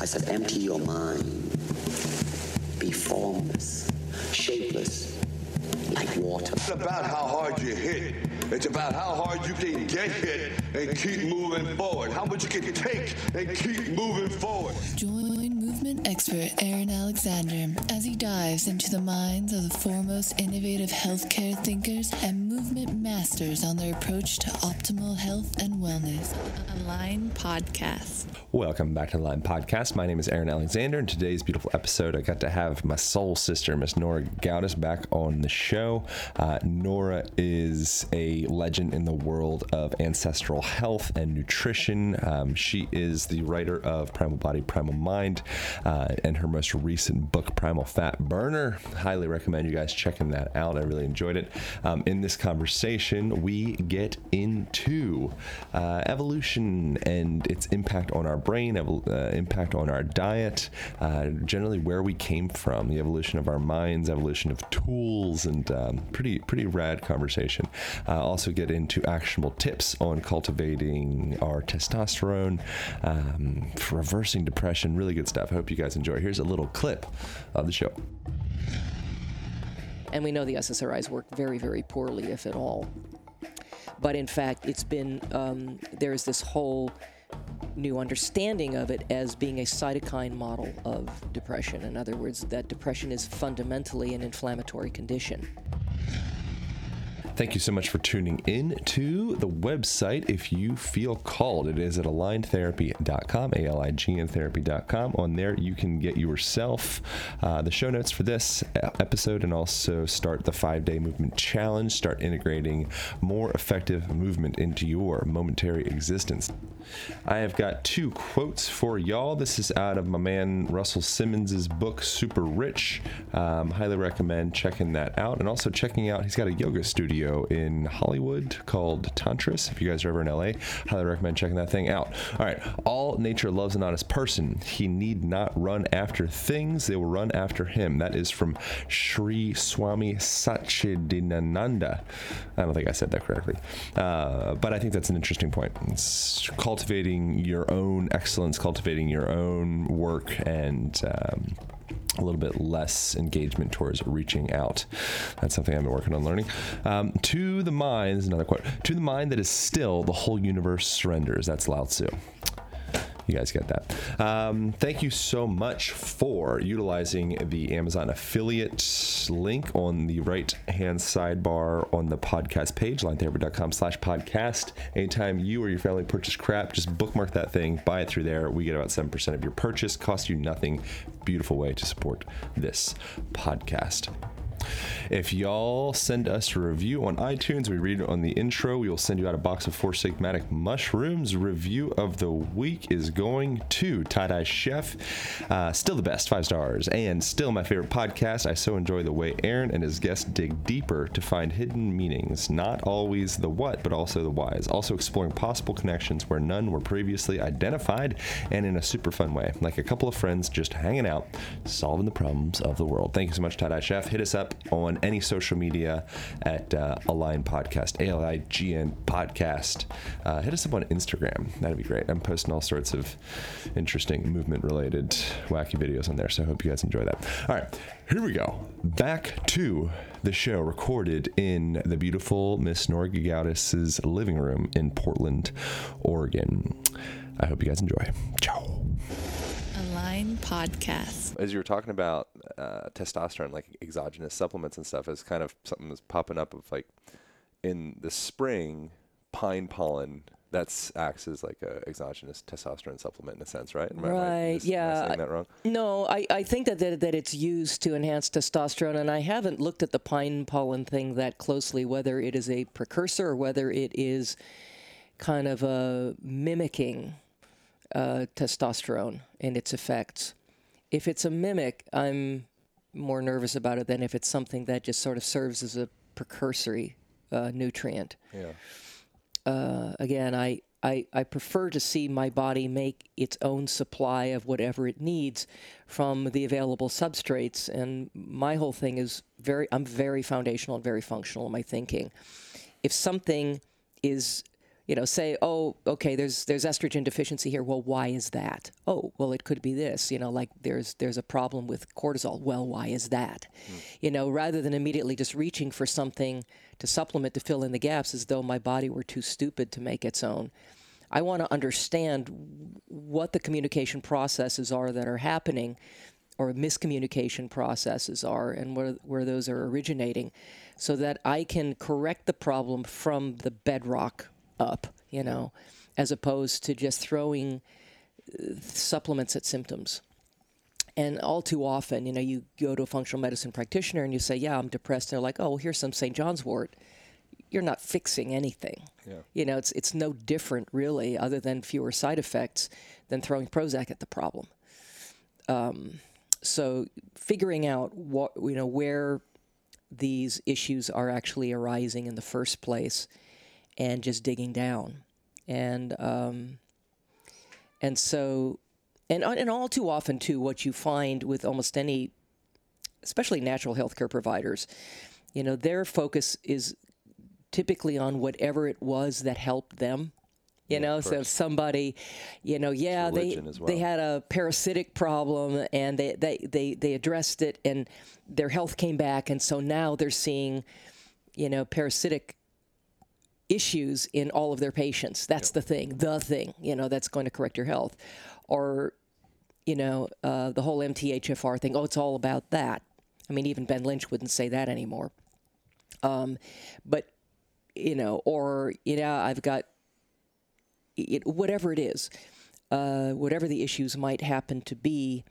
I said, empty your mind. Be formless, shapeless, like water. It's about how hard you hit. It's about how hard you can get hit and keep moving forward. How much you can take and keep moving forward. Join movement expert Aaron Alexander as he dives into the minds of the foremost innovative healthcare thinkers and movement masters on their approach to optimal health and wellness. Align Podcast. Welcome back to the Align Podcast. My name is Aaron Alexander. In today's beautiful episode, I got to have my soul sister, Miss Nora Gedgaudas, back on the show. Uh, Nora is a legend in the world of ancestral health and nutrition. Um, she is the writer of Primal Body, Primal Mind, uh, and her most recent book, Primal Fat Burner. Highly recommend you guys checking that out. I really enjoyed it. Um, in this conversation, we get into uh, evolution and its impact on our brain, evol- uh, impact on our diet, uh, generally where we came from, the evolution of our minds, evolution of tools, and um, pretty pretty rad conversation. Uh, also get into actionable tips on cultivating our testosterone, um, reversing depression. Really good stuff. I hope you guys enjoy. Here's a little clip of the show. And we know the SSRIs work very, very poorly, if at all. But in fact, it's been, um, there's this whole new understanding of it as being a cytokine model of depression. In other words, that depression is fundamentally an inflammatory condition. Thank you so much for tuning in to the website. If you feel called, it is at aligntherapy.com, A L I G N therapy.com. On there, you can get yourself uh, the show notes for this episode and also start the five day movement challenge. Start integrating more effective movement into your momentary existence. I have got two quotes for y'all. This is out of my man Russell Simmons' book, Super Rich. Um, highly recommend checking that out and also checking out, he's got a yoga studio in Hollywood called Tantris. If you guys are ever in LA, highly recommend checking that thing out. All right. All nature loves an honest person. He need not run after things, they will run after him. That is from Sri Swami Satchidananda. I don't think I said that correctly. Uh, but I think that's an interesting point. It's cultivating your own excellence, cultivating your own work, and um, a little bit less engagement towards reaching out. That's something I've been working on learning. Um, to the mind, is another quote. To the mind that is still, the whole universe surrenders. That's Lao Tzu. You guys get that. Um, thank you so much for utilizing the Amazon affiliate link on the right hand sidebar on the podcast page, aligntherapy.com slash podcast. Anytime you or your family purchase crap, just bookmark that thing, buy it through there. We get about 7% of your purchase, cost you nothing. Beautiful way to support this podcast. If y'all send us a review on iTunes, we read it on the intro. We will send you out a box of four sigmatic mushrooms. Review of the week is going to Tie Dye Chef. Uh, still the best, five stars, and still my favorite podcast. I so enjoy the way Aaron and his guests dig deeper to find hidden meanings, not always the what, but also the whys. Also exploring possible connections where none were previously identified, and in a super fun way, like a couple of friends just hanging out, solving the problems of the world. Thank you so much, Tie Dye Chef. Hit us up on any social media at uh, Align Podcast, A L I G N Podcast. Uh, hit us up on Instagram. That'd be great. I'm posting all sorts of interesting movement related wacky videos on there, so I hope you guys enjoy that. All right, here we go. Back to the show recorded in the beautiful Miss Nora Gedgaudas' living room in Portland, Oregon. I hope you guys enjoy. Ciao. Align Podcast. As you were talking about uh, testosterone, like exogenous supplements and stuff, is kind of something that's popping up of like in the spring, pine pollen. that acts as like a exogenous testosterone supplement in a sense, right? Am I- am I Right, just- am I saying that wrong? No, I, I think that, that that it's used to enhance testosterone, and I haven't looked at the pine pollen thing that closely, whether it is a precursor or whether it is kind of a mimicking uh, testosterone and its effects. If it's a mimic, I'm more nervous about it than if it's something that just sort of serves as a precursory uh, nutrient. Yeah. Uh, again, I, I, I prefer to see my body make its own supply of whatever it needs from the available substrates. And my whole thing is very, I'm very foundational and very functional in my thinking. If something is you know, say, oh, okay, there's there's estrogen deficiency here. Well, why is that? Oh, well, it could be this. You know, like there's there's a problem with cortisol. Well, why is that? Hmm. You know, rather than immediately just reaching for something to supplement to fill in the gaps, as though my body were too stupid to make its own. I want to understand what the communication processes are that are happening, or miscommunication processes are, and where where those are originating, so that I can correct the problem from the bedrock up, you know, as opposed to just throwing uh, supplements at symptoms. And all too often, you know, you go to a functional medicine practitioner and you say, "Yeah, I'm depressed." And they're like, "Oh, here's some St. John's wort." You're not fixing anything. Yeah. You know, it's it's no different really, other than fewer side effects than throwing Prozac at the problem. Um, so figuring out what you know where these issues are actually arising in the first place and just digging down. And um, and so and and all too often too, what you find with almost any, especially natural healthcare providers, you know, their focus is typically on whatever it was that helped them. You know, so somebody, you know, yeah, they religion they well. had a parasitic problem and they, they, they, they addressed it and their health came back and so now they're seeing, you know, parasitic issues in all of their patients. That's the thing, the thing, you know, that's going to correct your health. Or, you know, uh, the whole MTHFR thing, oh, it's all about that. I mean, even Ben Lynch wouldn't say that anymore. Um, but, you know, or, you know, I've got it, whatever it is, uh, whatever the issues might happen to be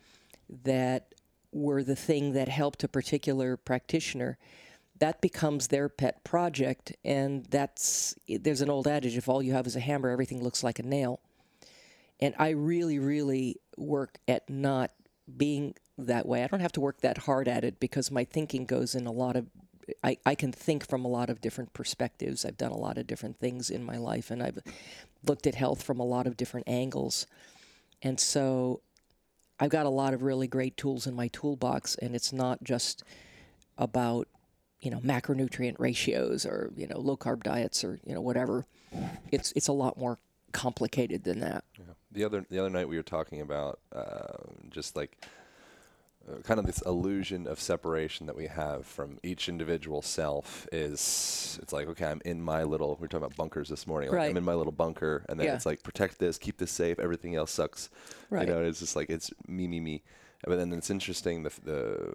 that were the thing that helped a particular practitioner, that becomes their pet project. And that's, there's an old adage if all you have is a hammer, everything looks like a nail. And I really, really work at not being that way. I don't have to work that hard at it because my thinking goes in a lot of I, I can think from a lot of different perspectives. I've done a lot of different things in my life and I've looked at health from a lot of different angles. And so I've got a lot of really great tools in my toolbox and it's not just about, you know, macronutrient ratios or, you know, low carb diets or, you know, whatever. It's it's a lot more complicated than that. Yeah. The other the other night we were talking about uh, just like uh, kind of this illusion of separation that we have from each individual self is it's like okay I'm in my little we are talking about bunkers this morning like Right. I'm in my little bunker and then Yeah. it's like protect this keep this safe everything else sucks Right. you know it's just like it's me me me but then it's interesting the the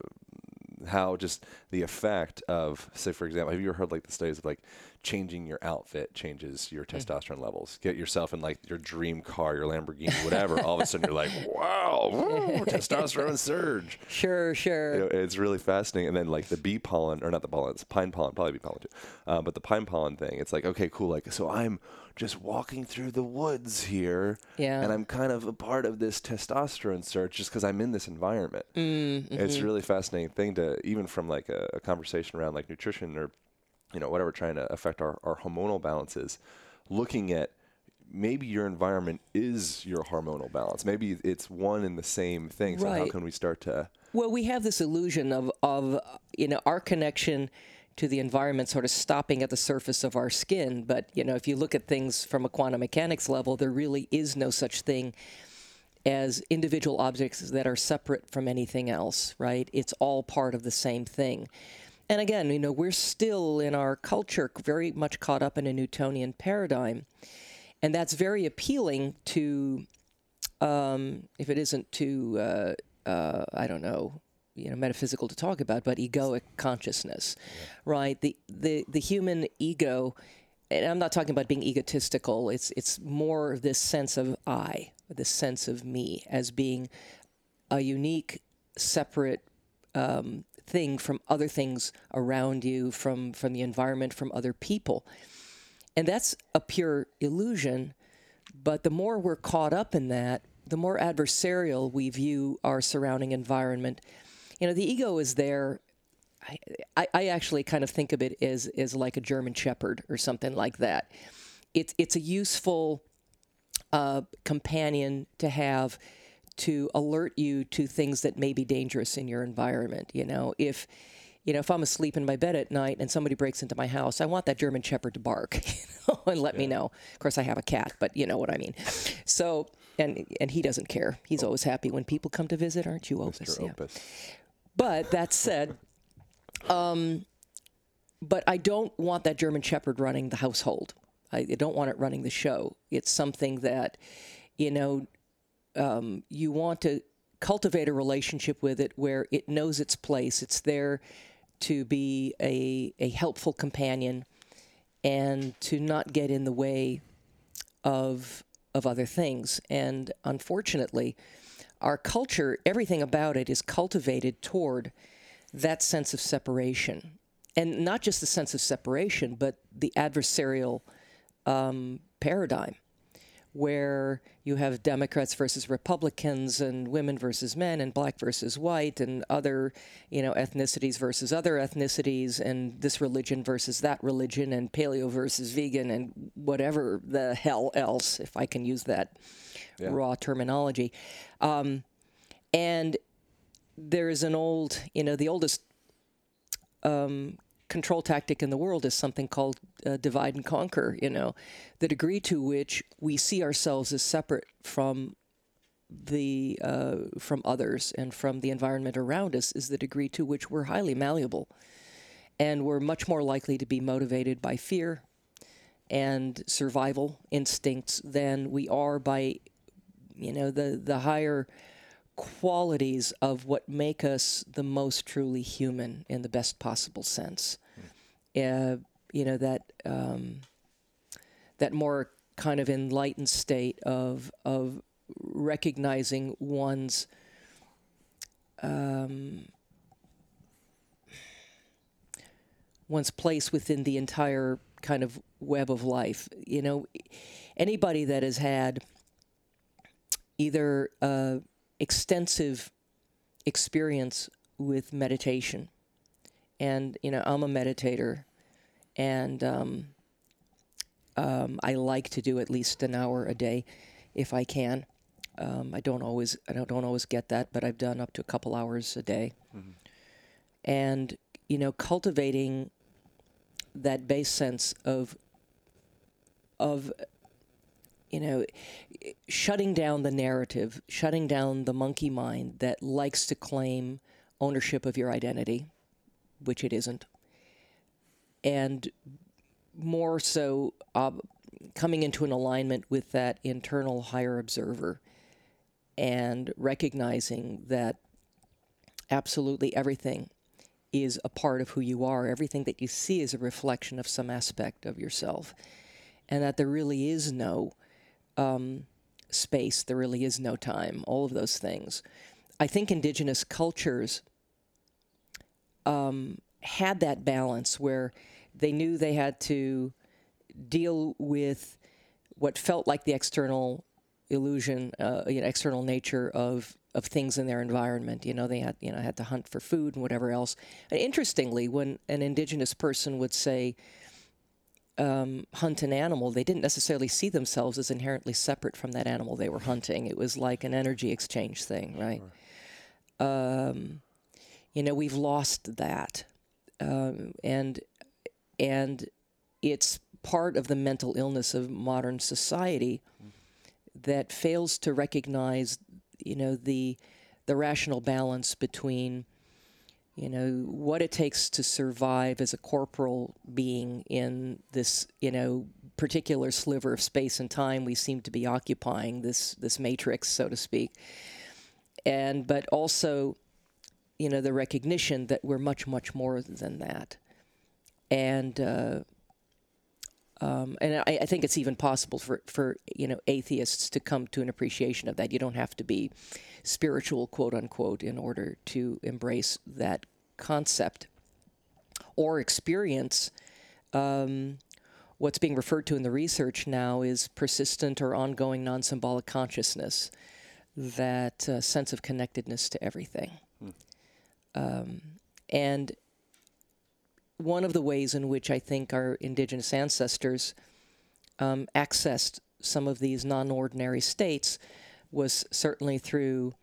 how just the effect of say for example have you ever heard like the studies of like changing your outfit changes your Mm. testosterone levels get yourself in like your dream car your lamborghini whatever all of a sudden you're like wow woo, testosterone surge Sure, sure. you know, it's really fascinating. And then like the bee pollen, or not the pollen, it's pine pollen, probably bee pollen too. Uh, but the pine pollen thing, it's like okay, cool. Like so, I'm just walking through the woods here, Yeah. and I'm kind of a part of this testosterone surge just because I'm in this environment. Mm-hmm. It's a really fascinating thing to even from like a, a conversation around like nutrition or you know whatever trying to affect our, our hormonal balances, looking at maybe your environment is your hormonal balance. Maybe it's one and the same thing. So how can we start to Well, we have this illusion of, of you know our connection to the environment sort of stopping at the surface of our skin. But you know, if you look at things from a quantum mechanics level, there really is no such thing as individual objects that are separate from anything else. Right? It's all part of the same thing. And again, you know, we're still in our culture very much caught up in a Newtonian paradigm, and that's very appealing to um, if it isn't too, uh, uh, I don't know, you know, metaphysical to talk about, but egoic consciousness, right? The the the human ego, and I'm not talking about being egotistical. It's it's more this sense of I, this sense of me as being a unique, separate um, thing from other things around you, from from the environment, from other people, and that's a pure illusion. But the more we're caught up in that, the more adversarial we view our surrounding environment. You know, the ego is there. I, I, actually kind of think of it as, as like a German shepherd or something like that. It's, it's a useful uh, companion to have to alert you to things that may be dangerous in your environment. You know, if you know, if I'm asleep in my bed at night and somebody breaks into my house, I want that German Shepherd to bark you know, and let me know. Of course, I have a cat, but you know what I mean. So, and and he doesn't care. He's always happy when people come to visit, aren't you, Opus? Mr. Opus. But that said, um, but I don't want that German Shepherd running the household. I, don't want it running the show. It's something that, you know, um, you want to cultivate a relationship with it where it knows its place. It's there to be a, a helpful companion and to not get in the way of of other things. And unfortunately, our culture, everything about it is cultivated toward that sense of separation. And not just the sense of separation, but the adversarial um, paradigm where you have Democrats versus Republicans and women versus men and black versus white and other, you know, ethnicities versus other ethnicities and this religion versus that religion and paleo versus vegan and whatever the hell else, if I can use that yeah. raw terminology. Um, and there is an old, you know, the oldest um, control tactic in the world is something called uh, divide and conquer. You know, the degree to which we see ourselves as separate from the uh, from others and from the environment around us is the degree to which we're highly malleable, and we're much more likely to be motivated by fear and survival instincts than we are by, you know, the the higher qualities of what make us the most truly human in the best possible sense uh, you know that um, that more kind of enlightened state of of recognizing one's um, one's place within the entire kind of web of life. You know, anybody that has had either uh, extensive experience with meditation and you know I'm a meditator, and um, um, I like to do at least an hour a day, if I can. Um, I don't always I don't, don't always get that, but I've done up to a couple hours a day, mm-hmm. and you know cultivating that base sense of of you know shutting down the narrative, shutting down the monkey mind that likes to claim ownership of your identity which it isn't, and more so uh, coming into an alignment with that internal higher observer and recognizing that absolutely everything is a part of who you are. Everything that you see is a reflection of some aspect of yourself. And that there really is no um, space, there really is no time, all of those things. I think indigenous cultures um, had that balance where they knew they had to deal with what felt like the external illusion, uh, you know, external nature of of things in their environment. You know, they had you know had to hunt for food and whatever else. And interestingly, when an indigenous person would say um, hunt an animal, they didn't necessarily see themselves as inherently separate from that animal they were hunting. It was like an energy exchange thing, right? Sure. Um, you know, we've lost that, um, and and it's part of the mental illness of modern society that fails to recognize, you know, the the rational balance between, you know, what it takes to survive as a corporal being in this, you know, particular sliver of space and time we seem to be occupying this this matrix, so to speak, and but also you know, the recognition that we're much, much more than that. And uh, um, and I, I, think it's even possible for, for you know atheists to come to an appreciation of that. You don't have to be spiritual, quote unquote, in order to embrace that concept or experience um, what's being referred to in the research now is persistent or ongoing non-symbolic consciousness, that uh, sense of connectedness to everything. Hmm. Um, and one of the ways in which I think our indigenous ancestors um, accessed some of these non ordinary states was certainly through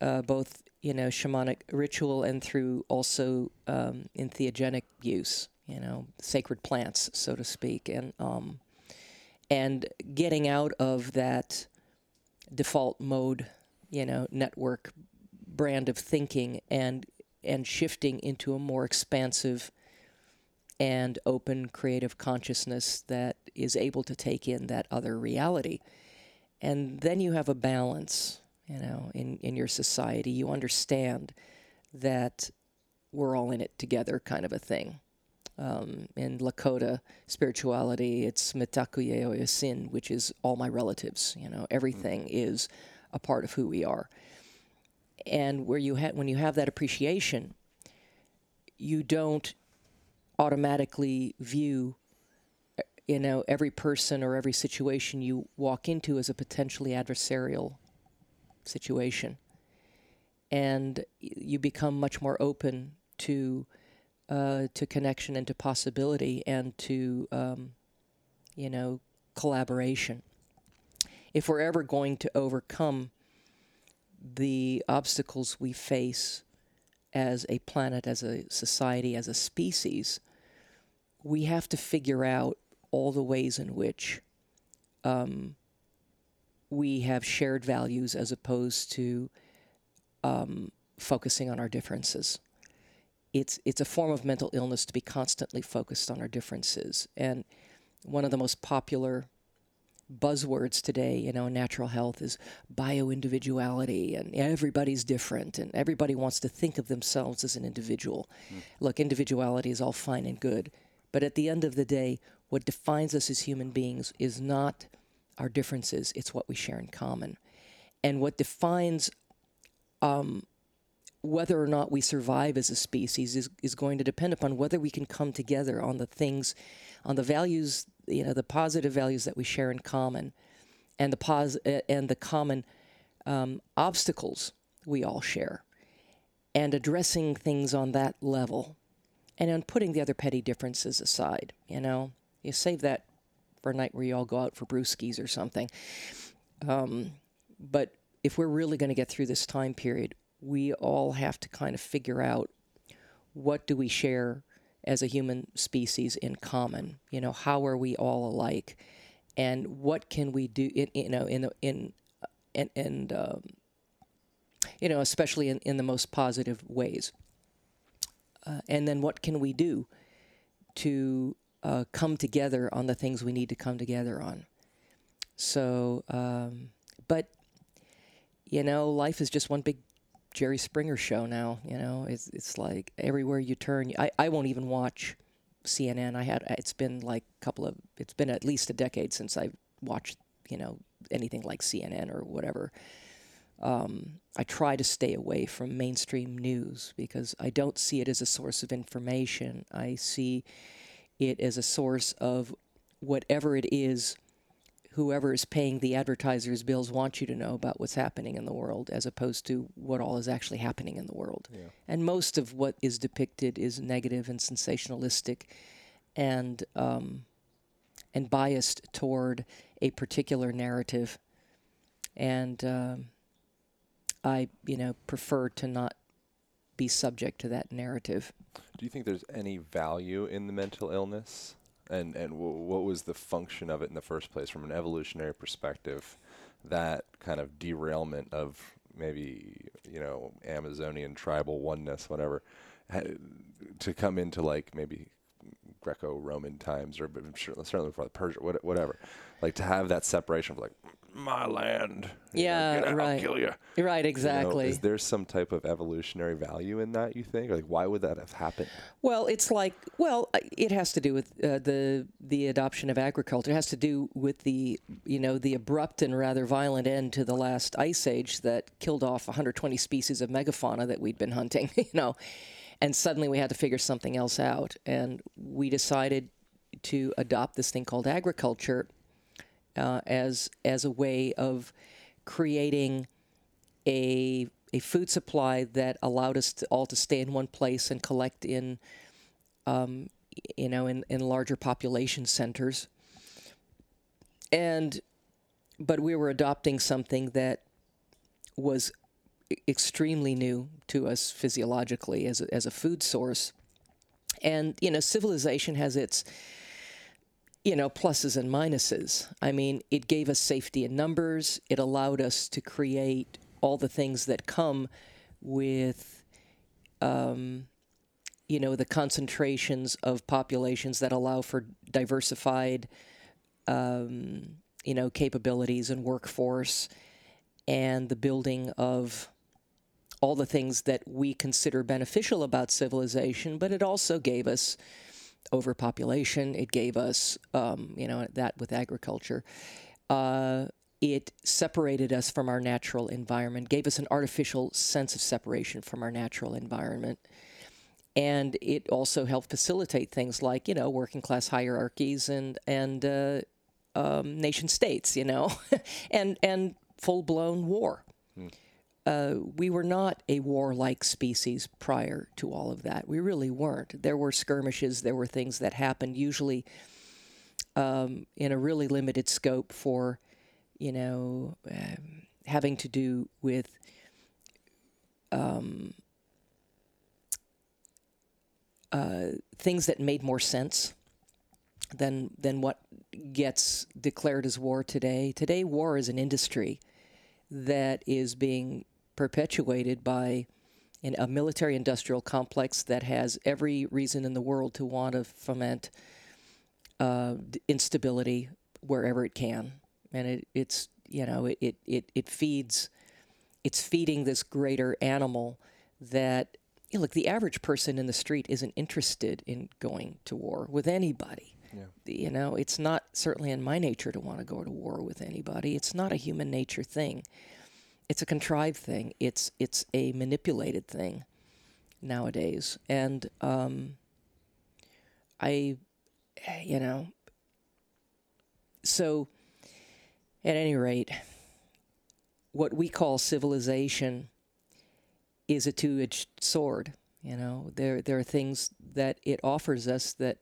uh, both you know, shamanic ritual and through also um, entheogenic use, you know, sacred plants, so to speak, and um, and getting out of that default mode, you know, network brand of thinking and and shifting into a more expansive and open creative consciousness that is able to take in that other reality. And then you have a balance, you know, in, in your society. You understand that we're all in it together, kind of a thing. Um, in Lakota spirituality, it's mitakuye oyasin, which is all my relatives. You know, everything mm. is a part of who we are. And where you ha- when you have that appreciation, you don't automatically view you know every person or every situation you walk into is a potentially adversarial situation. And you become much more open to uh, to connection and to possibility and to um, you know collaboration. If we're ever going to overcome the obstacles we face as a planet, as a society, as a species, we have to figure out all the ways in which um, we have shared values as opposed to um, focusing on our differences. It's, it's a form of mental illness to be constantly focused on our differences. And one of the most popular buzzwords today, you know, natural health is bio-individuality and everybody's different and everybody wants to think of themselves as an individual. Mm. Look, individuality is all fine and good, but at the end of the day, what defines us as human beings is not our differences, it's what we share in common. And what defines um, whether or not we survive as a species is, is going to depend upon whether we can come together on the things, on the values you know the positive values that we share in common, and the pos- and the common um, obstacles we all share, and addressing things on that level, and then putting the other petty differences aside. You know, you save that for a night where you all go out for brewskis or something. Um, but if we're really going to get through this time period, we all have to kind of figure out what do we share as a human species in common? You know, how are we all alike? And what can we do, in, you know, in, the in, and, and um, you know, especially in, in the most positive ways? Uh, and then what can we do to uh, come together on the things we need to come together on? So, um, but, you know, life is just one big Jerry Springer show now. You know, it's it's like everywhere you turn. I, I won't even watch CNN. I had it's been like a couple of it's been at least a decade since I watched you know anything like CNN or whatever. Um, I try to stay away from mainstream news because I don't see it as a source of information. I see it as a source of whatever it is whoever is paying the advertisers' bills want you to know about what's happening in the world as opposed to what all is actually happening in the world. Yeah. And most of what is depicted is negative and sensationalistic and um, and biased toward a particular narrative. And um, I, you know, prefer to not be subject to that narrative. Do you think there's any value in the mental illness? and and w- what was the function of it in the first place from an evolutionary perspective? That kind of derailment of maybe you know Amazonian tribal oneness, whatever, to come into like maybe Greco-Roman times, or certainly before the Persia, whatever, like to have that separation of like my land. Yeah, know, right. I'll kill you. Right, exactly. You know, is there some type of evolutionary value in that? You think? Like, why would that have happened? Well, it's like, well, uh, it has to do with uh, the the adoption of agriculture. It has to do with the you know the abrupt and rather violent end to the last ice age that killed off 120 species of megafauna that we'd been hunting. You know, and suddenly we had to figure something else out, and we decided to adopt this thing called agriculture uh, as as a way of creating a a food supply that allowed us to, all to stay in one place and collect in um, you know in, in larger population centers and but we were adopting something that was extremely new to us physiologically as a, as a food source. And, you know, civilization has its, you know, pluses and minuses. I mean, it gave us safety in numbers, it allowed us to create all the things that come with, um, you know, the concentrations of populations that allow for diversified, um, you know, capabilities and workforce and the building of all the things that we consider beneficial about civilization, but it also gave us overpopulation. It gave us, um, you know, that with agriculture. Uh, it separated us from our natural environment, gave us an artificial sense of separation from our natural environment. And it also helped facilitate things like, you know, working class hierarchies and and uh, um, nation states, you know, and and full blown war. Uh, we were not a warlike species prior to all of that. We really weren't. There were skirmishes, there were things that happened, usually um, in a really limited scope for, you know, um, having to do with um, uh, things that made more sense than than what gets declared as war today. Today, war is an industry that is being perpetuated by an, a military industrial complex that has every reason in the world to want to foment uh, instability wherever it can. And it, it's, you know, it, it, it, it feeds, it's feeding this greater animal that, you know, look, the average person in the street isn't interested in going to war with anybody. You know, it's not certainly in my nature to want to go to war with anybody. It's not a human nature thing. It's a contrived thing. It's it's a manipulated thing nowadays. And um, I, you know, so at any rate, what we call civilization is a two-edged sword. You know, there there are things that it offers us that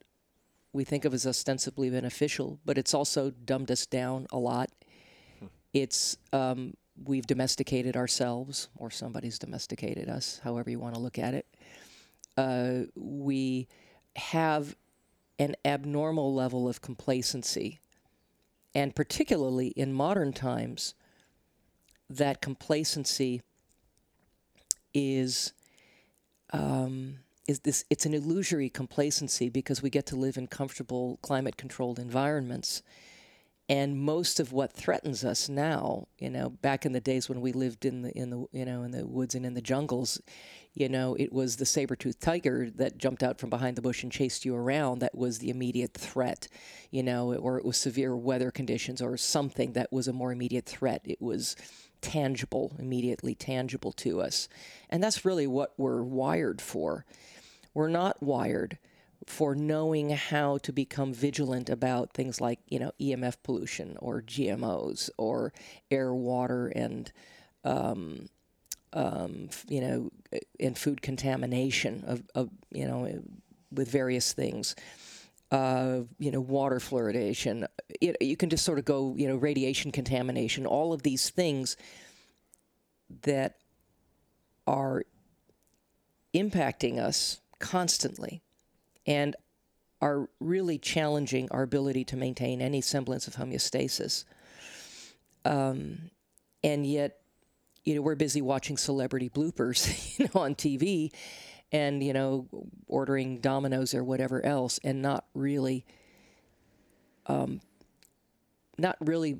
we think of as ostensibly beneficial, but it's also dumbed us down a lot. It's um, we've domesticated ourselves, or somebody's domesticated us, however you want to look at it. Uh, we have an abnormal level of complacency, and particularly in modern times, that complacency is um, is this it's an illusory complacency because we get to live in comfortable climate controlled environments and most of what threatens us now you know back in the days when we lived in the in the you know in the woods and in the jungles you know it was the saber-toothed tiger that jumped out from behind the bush and chased you around that was the immediate threat you know or it was severe weather conditions or something that was a more immediate threat. It was tangible immediately tangible to us. And that's really what we're wired for. We're not wired for knowing how to become vigilant about things like you know EMF pollution or GMOs or air, water, and um, um, you know, and food contamination of, of you know with various things. Uh, you know, water fluoridation. It, you can just sort of go, you know, radiation contamination. All of these things that are impacting us constantly and are really challenging our ability to maintain any semblance of homeostasis. Um, and yet, you know, we're busy watching celebrity bloopers, you know, on TV, and you know, ordering Domino's or whatever else, and not really, um, not really,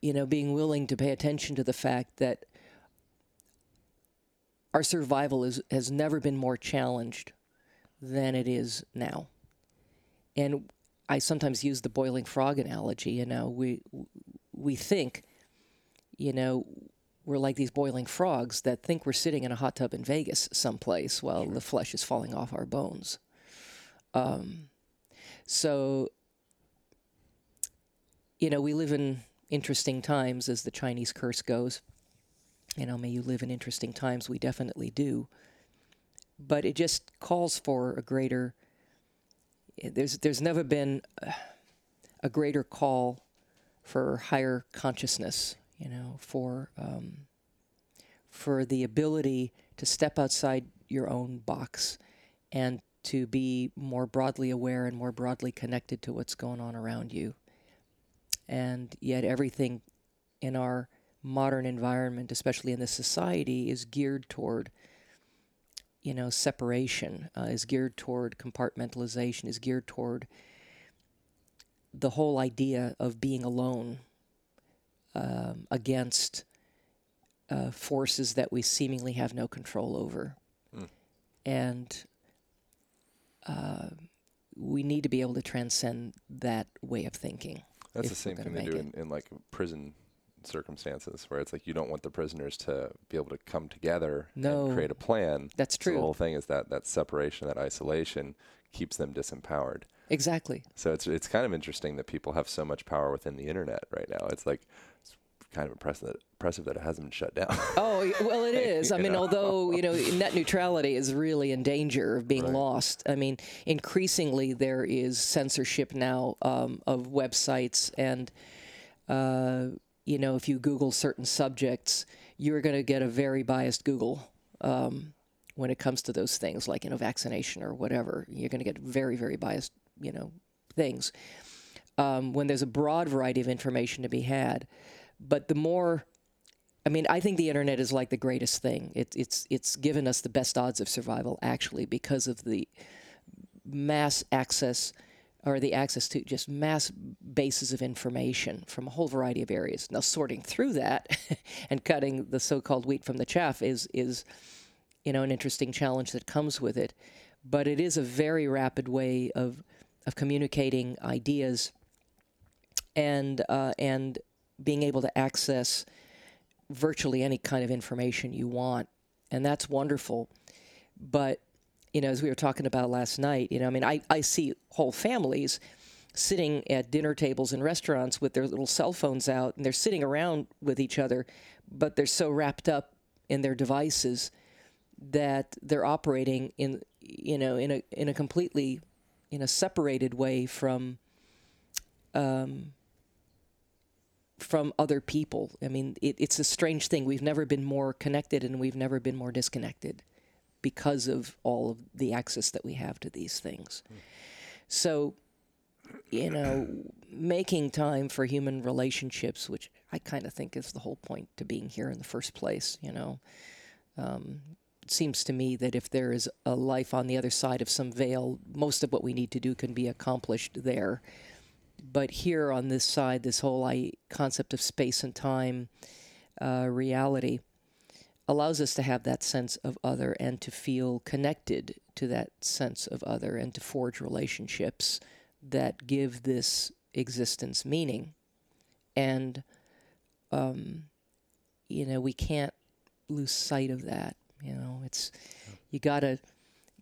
you know, being willing to pay attention to the fact that our survival is, has never been more challenged than it is now. And I sometimes use the boiling frog analogy. You know, we we think, you know, we're like these boiling frogs that think we're sitting in a hot tub in Vegas someplace while the flesh is falling off our bones. Um, so, you know, we live in interesting times, as the Chinese curse goes. You know, may you live in interesting times. We definitely do but it just calls for a greater. There's there's never been a greater call for higher consciousness, you know, for um, for the ability to step outside your own box and to be more broadly aware and more broadly connected to what's going on around you. And yet, everything in our modern environment, especially in this society, is geared toward, you know, separation, uh, is geared toward compartmentalization, is geared toward the whole idea of being alone um, against uh, forces that we seemingly have no control over. Mm. And uh, we need to be able to transcend that way of thinking. That's the same thing they do in, in, like prison circumstances, where it's like you don't want the prisoners to be able to come together no, and create a plan. That's true. So the whole thing is that that separation, that isolation, keeps them disempowered. Exactly. So it's it's kind of interesting that people have so much power within the internet right now. It's like it's kind of impressive that, impressive that it hasn't been shut down. oh well, it is. I mean, know? although you know net neutrality is really in danger of being right. lost. I mean, increasingly there is censorship now um, of websites, and uh, you know, if you Google certain subjects, you're going to get a very biased Google. Um, when it comes to those things like you know vaccination or whatever you're going to get very very biased you know things um, when there's a broad variety of information to be had but the more I mean, I think the internet is like the greatest thing. It, it's it's given us the best odds of survival, actually, because of the mass access or the access to just mass bases of information from a whole variety of areas. Now, sorting through that and cutting the so-called wheat from the chaff is is you know, an interesting challenge that comes with it. But it is a very rapid way of of communicating ideas and uh, and being able to access virtually any kind of information you want, and that's wonderful. But you know, as we were talking about last night, you know, I mean, I, I see whole families sitting at dinner tables in restaurants with their little cell phones out, and they're sitting around with each other, but they're so wrapped up in their devices that they're operating in you know in a in a completely in a separated way from um, from other people. I mean, it, it's a strange thing. We've never been more connected, and we've never been more disconnected because of all of the access that we have to these things. So, you know, making time for human relationships, which I kind of think is the whole point to being here in the first place. You know, um, seems to me that if there is a life on the other side of some veil, most of what we need to do can be accomplished there. But here on this side, this whole I, concept of space and time uh, reality allows us to have that sense of other and to feel connected to that sense of other and to forge relationships that give this existence meaning. And, um, you know, we can't lose sight of that. You know, it's you got to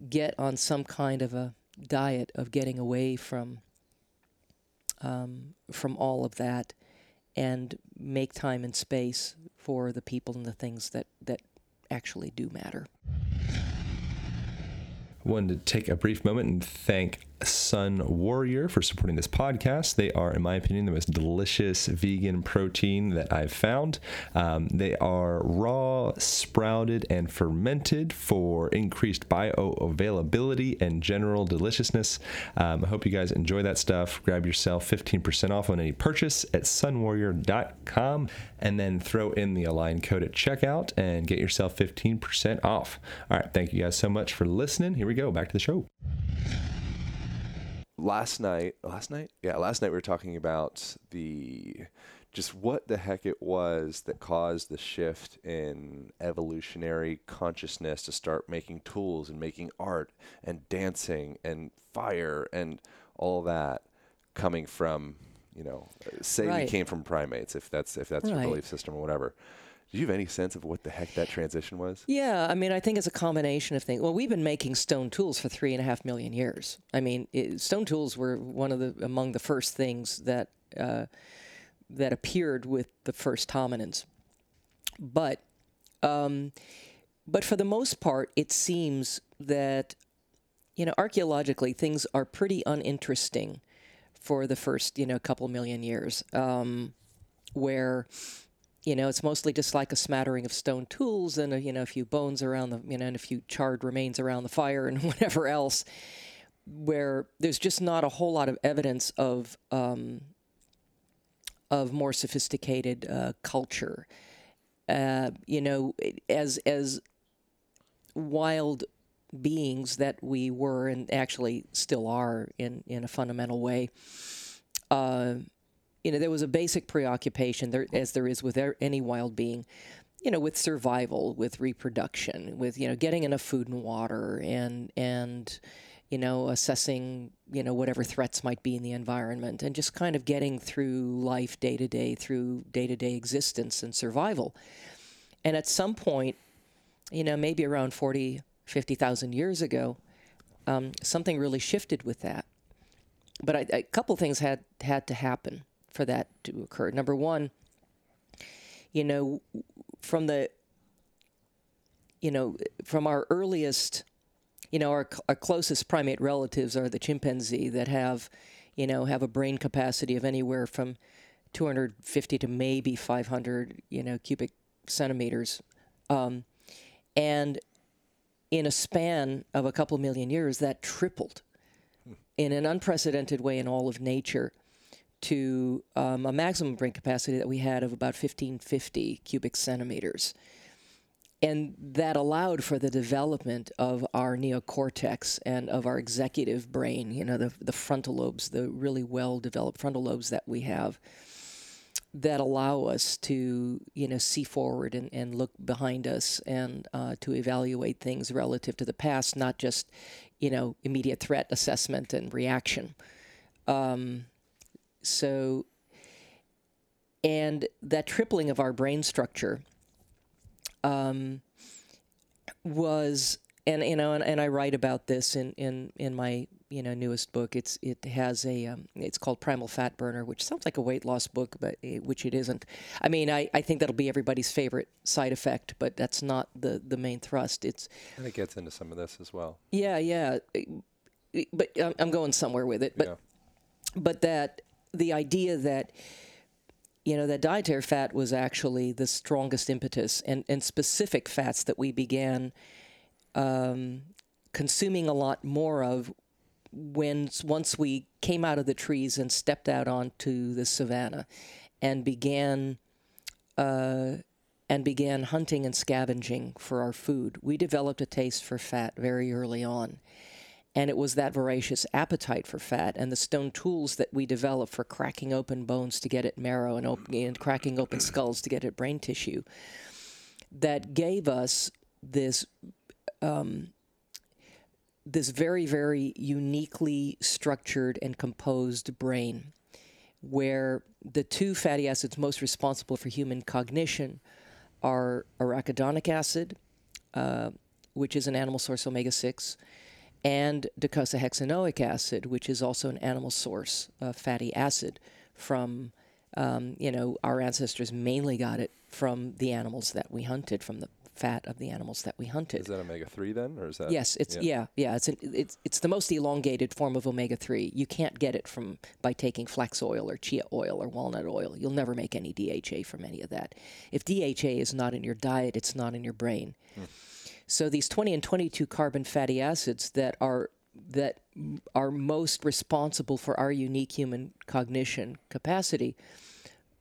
get on some kind of a diet of getting away from um, from all of that and make time and space for the people and the things that that actually do matter. I wanted to take a brief moment and thank Sun Warrior for supporting this podcast. They are, in my opinion, the most delicious vegan protein that I've found. Um, they are raw, sprouted, and fermented for increased bioavailability and general deliciousness. Um, I hope you guys enjoy that stuff. Grab yourself 15% off on any purchase at sunwarrior.com and then throw in the Align code at checkout and get yourself 15% off. All right. Thank you guys so much for listening. Here we go. Back to the show last night, last night, yeah, last night we were talking about the just what the heck it was that caused the shift in evolutionary consciousness to start making tools and making art and dancing and fire and all that coming from you know say right. we came from primates if that's if that's right. your belief system or whatever do you have any sense of what the heck that transition was? Yeah, I mean, I think it's a combination of things. Well, we've been making stone tools for three and a half million years. I mean, it, stone tools were one of the among the first things that uh, that appeared with the first hominins. But um, but for the most part, it seems that you know archaeologically things are pretty uninteresting for the first you know couple million years, um, where you know, it's mostly just like a smattering of stone tools and a, you know a few bones around the you know and a few charred remains around the fire and whatever else, where there's just not a whole lot of evidence of um, of more sophisticated uh, culture. Uh, you know, as as wild beings that we were and actually still are in in a fundamental way. Uh, you know, there was a basic preoccupation there, as there is with any wild being, you know, with survival, with reproduction, with you know, getting enough food and water, and and you know, assessing you know whatever threats might be in the environment, and just kind of getting through life day to day, through day to day existence and survival. And at some point, you know, maybe around 40, 50,000 years ago, um, something really shifted with that. But I, a couple things had had to happen for that to occur. Number one, you know, from the, you know, from our earliest, you know, our, our closest primate relatives are the chimpanzee that have, you know, have a brain capacity of anywhere from 250 to maybe 500, you know, cubic centimeters. Um, and in a span of a couple million years, that tripled in an unprecedented way in all of nature to um, a maximum brain capacity that we had of about 1550 cubic centimeters. And that allowed for the development of our neocortex and of our executive brain, you know, the, the frontal lobes, the really well developed frontal lobes that we have that allow us to, you know, see forward and, and look behind us and uh, to evaluate things relative to the past, not just, you know, immediate threat assessment and reaction. Um, so, and that tripling of our brain structure um, was, and you know, and, and I write about this in, in, in my you know newest book. It's it has a um, it's called Primal Fat Burner, which sounds like a weight loss book, but it, which it isn't. I mean, I, I think that'll be everybody's favorite side effect, but that's not the the main thrust. It's and it gets into some of this as well. Yeah, yeah, but I'm going somewhere with it. But yeah. but that the idea that you know that dietary fat was actually the strongest impetus and, and specific fats that we began um, consuming a lot more of when once we came out of the trees and stepped out onto the savannah and began uh, and began hunting and scavenging for our food. We developed a taste for fat very early on and it was that voracious appetite for fat and the stone tools that we developed for cracking open bones to get at marrow and, and cracking open skulls to get at brain tissue that gave us this um, this very very uniquely structured and composed brain where the two fatty acids most responsible for human cognition are arachidonic acid, uh, which is an animal source omega 6, and docosahexaenoic acid, which is also an animal source uh, fatty acid from, um, you know, our ancestors mainly got it from the animals that we hunted, from the fat of the animals that we hunted. Is that omega three then, or is that? Yes, it's yeah, yeah. yeah it's an, it's it's the most elongated form of omega three. You can't get it from by taking flax oil or chia oil or walnut oil. You'll never make any DHA from any of that. If DHA is not in your diet, it's not in your brain. Hmm. So these 20 and 22 carbon fatty acids that are that are most responsible for our unique human cognition capacity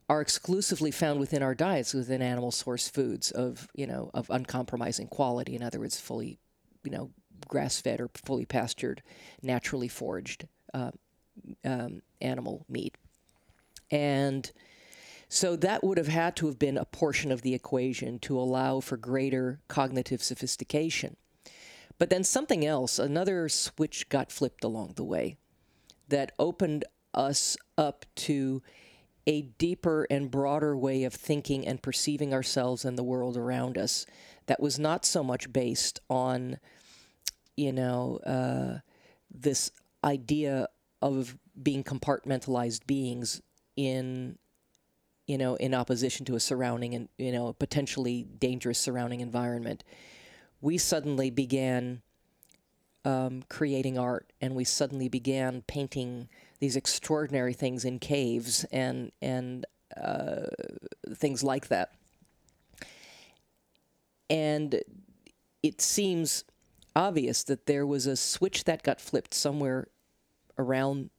are exclusively found within our diets within animal source foods of you know of uncompromising quality. In other words fully you know grass fed or fully pastured naturally foraged uh, um, animal meat. And so that would have had to have been a portion of the equation to allow for greater cognitive sophistication. But then something else, another switch got flipped along the way that opened us up to a deeper and broader way of thinking and perceiving ourselves and the world around us that was not so much based on, you know, uh, this idea of being compartmentalized beings in you know, in opposition to a surrounding and, you know, potentially dangerous surrounding environment, we suddenly began um, creating art and we suddenly began painting these extraordinary things in caves and, and uh, things like that. And it seems obvious that there was a switch that got flipped somewhere around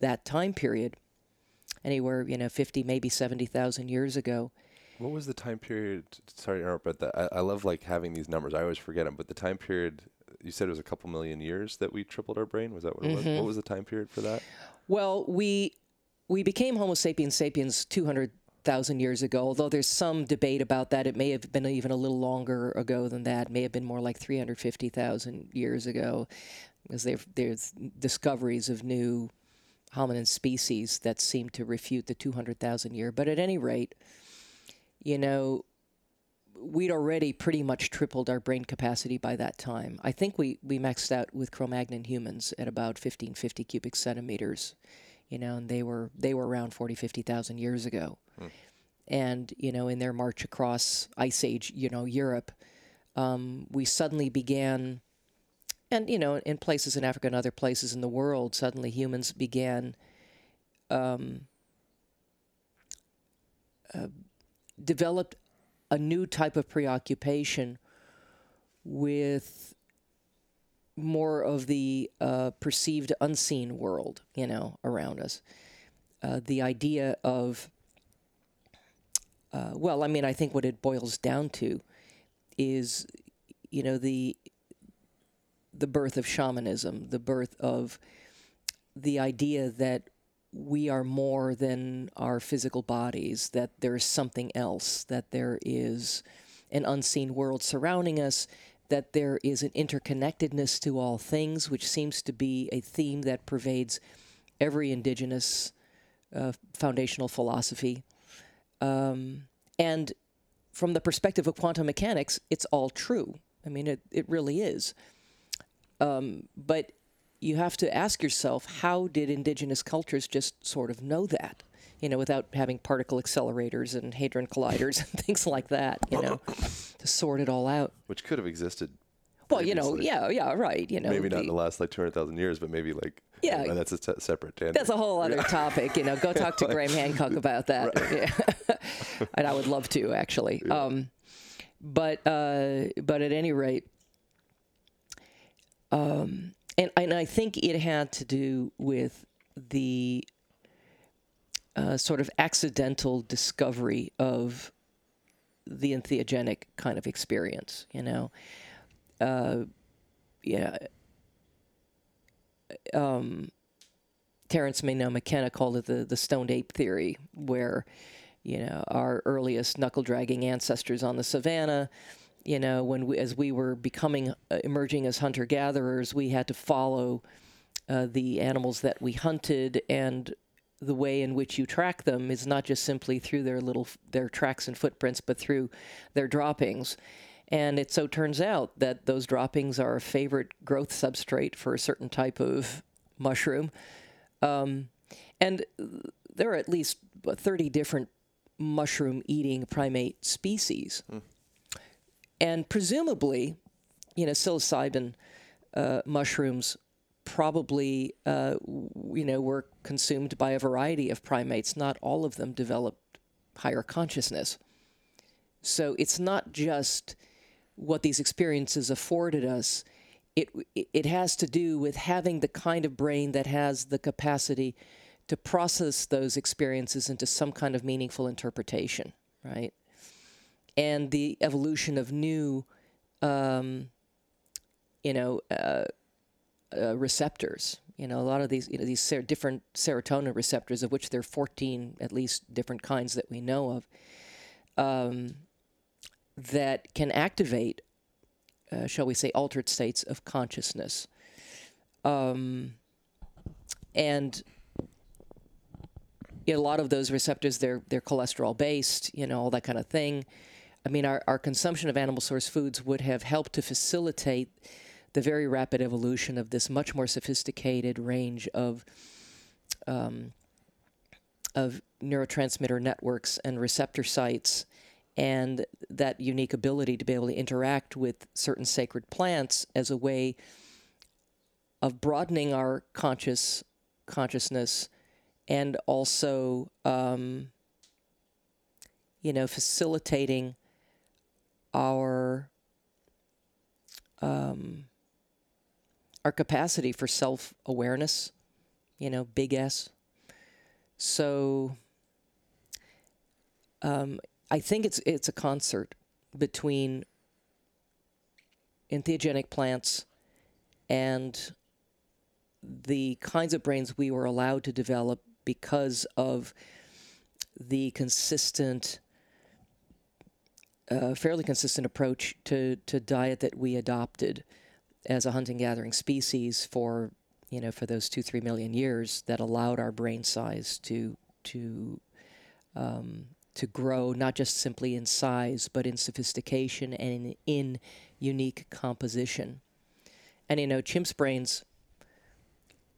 that time period, anywhere, you know, 50, maybe 70,000 years ago. What was the time period? Sorry to interrupt, but the, I, I love like having these numbers. I always forget them. But the time period you said it was a couple million years that we tripled our brain. Was that what it was? What mm-hmm. was the time period for that? Well, we we became Homo sapiens sapiens 200,000 years ago, although there's some debate about that. It may have been even a little longer ago than that. It may have been more like 350,000 years ago, because there's discoveries of new hominin species that seem to refute the 200,000 year. But at any rate, you know, we'd already pretty much tripled our brain capacity by that time. I think we, we maxed out with Cro-Magnon humans at about 1550 cubic centimeters you know, and they were they were around 40, 50,000 years ago. Hmm. And, you know, in their march across ice age, you know, Europe, um, we suddenly began and you know, in places in Africa and other places in the world, suddenly humans began um, uh, developed a new type of preoccupation with more of the uh, perceived unseen world, you know, around us. Uh, the idea of, uh, well, I mean, I think what it boils down to is, you know, the the birth of shamanism, the birth of the idea that we are more than our physical bodies, that there is something else, that there is an unseen world surrounding us, that there is an interconnectedness to all things, which seems to be a theme that pervades every indigenous uh, foundational philosophy. Um, and from the perspective of quantum mechanics, it's all true. I mean, it, it really is. Um, but you have to ask yourself how did indigenous cultures just sort of know that? You know, without having particle accelerators and hadron colliders and things like that, you know to sort it all out. Which could have existed. Well, you know, yeah, yeah, right. You know, maybe not the, in the last like two hundred thousand years, but maybe like yeah, and that's a t- separate tangent. That's a whole other topic. You know, go talk to Graham Hancock about that. Yeah. and I would love to actually. Yeah. Um, but uh, but at any rate, um, and and I think it had to do with the uh, sort of accidental discovery of the entheogenic kind of experience, you know. Uh, yeah. Um, Terence Maynard McKenna called it the, the stoned ape theory, where, you know, our earliest knuckle dragging ancestors on the savannah, you know, when we, as we were becoming, uh, emerging as hunter gatherers, we had to follow uh, the animals that we hunted and the way in which you track them is not just simply through their little their tracks and footprints, but through their droppings. And it so turns out that those droppings are a favorite growth substrate for a certain type of mushroom. Um, and there are at least 30 different mushroom eating primate species. Mm. And presumably, you know, psilocybin uh, mushrooms probably, uh, you know, were consumed by a variety of primates. Not all of them developed higher consciousness. So it's not just what these experiences afforded us. It, it has to do with having the kind of brain that has the capacity to process those experiences into some kind of meaningful interpretation, right? And the evolution of new, um, you know, uh, uh, receptors. You know, a lot of these, you know, these ser- different serotonin receptors, of which there are 14 at least different kinds that we know of, um, that can activate, uh, shall we say, altered states of consciousness. Um, and you know, a lot of those receptors, they're they're cholesterol based, you know, all that kind of thing. I mean, our, our consumption of animal source foods would have helped to facilitate the very rapid evolution of this much more sophisticated range of um, of neurotransmitter networks and receptor sites and that unique ability to be able to interact with certain sacred plants as a way of broadening our conscious consciousness and also um, you know, facilitating our um, our capacity for self awareness, you know, big S. So um, I think it's it's a concert between entheogenic plants and the kinds of brains we were allowed to develop because of the consistent, uh, fairly consistent approach to, to diet that we adopted as a hunting gathering species for you know for those two three million years that allowed our brain size to to um, to grow not just simply in size but in sophistication and in, in unique composition. And you know chimps brains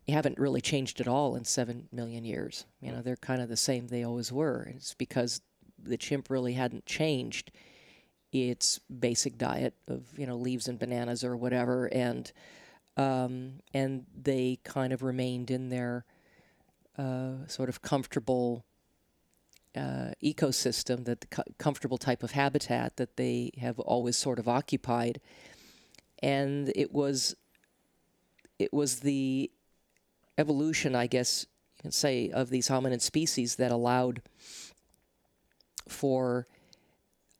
haven't really changed at all in seven million years. You know they're kind of the same they always were. It's because the chimp really hadn't changed its basic diet of you know leaves and bananas or whatever, and um, and they kind of remained in their uh, sort of comfortable uh, ecosystem, that the co- comfortable type of habitat that they have always sort of occupied, and it was it was the evolution, I guess you can say, of these hominid species that allowed for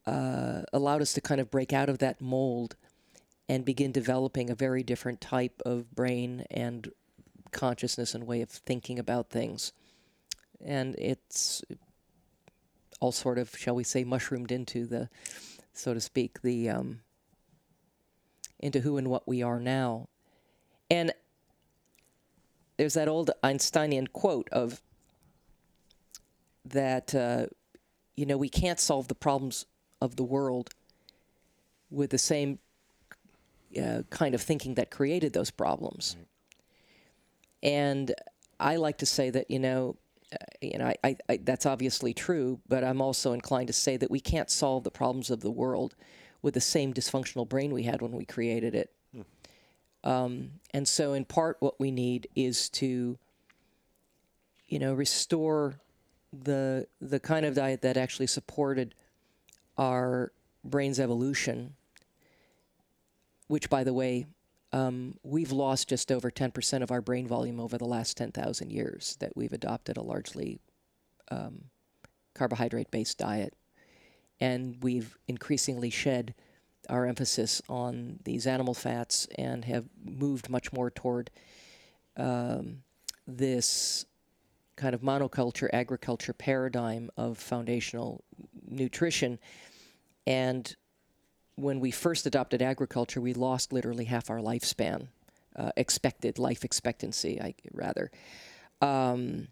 uh, allowed us to kind of break out of that mold and begin developing a very different type of brain and consciousness and way of thinking about things. And it's all sort of, shall we say, mushroomed into the, so to speak, the um, into who and what we are now. And there's that old Einsteinian quote of that, uh, you know, we can't solve the problems of the world with the same uh, kind of thinking that created those problems. And I like to say that, you know, uh, you know, I, I, I, that's obviously true, but I'm also inclined to say that we can't solve the problems of the world with the same dysfunctional brain we had when we created it. Hmm. Um, and so, in part, what we need is to, you know, restore the the kind of diet that actually supported our brain's evolution, which, by the way, um, we've lost just over 10% of our brain volume over the last 10,000 years that we've adopted a largely um, carbohydrate based diet. And we've increasingly shed our emphasis on these animal fats and have moved much more toward um, this kind of monoculture agriculture paradigm of foundational nutrition. And when we first adopted agriculture, we lost literally half our lifespan, uh, expected life expectancy, I, rather. Um,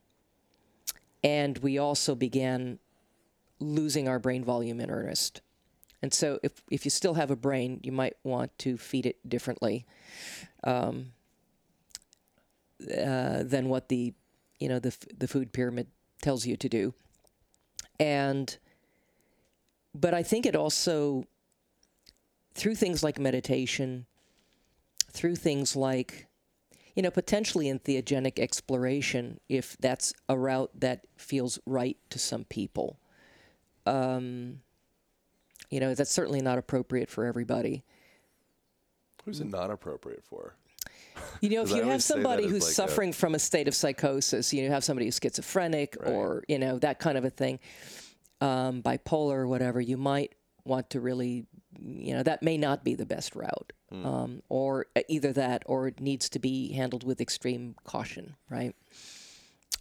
and we also began losing our brain volume in earnest. And so, if, if you still have a brain, you might want to feed it differently um, uh, than what the you know the the food pyramid tells you to do. And but I think it also through things like meditation, through things like you know potentially in entheogenic exploration, if that's a route that feels right to some people. Um, you know that's certainly not appropriate for everybody. Who's it not appropriate for? You know, if you have somebody who's like suffering a... from a state of psychosis, you have somebody who's schizophrenic right. or, you know, that kind of a thing, um, bipolar or whatever, you might want to really, you know, that may not be the best route. Mm. Um, or either that or it needs to be handled with extreme caution, right?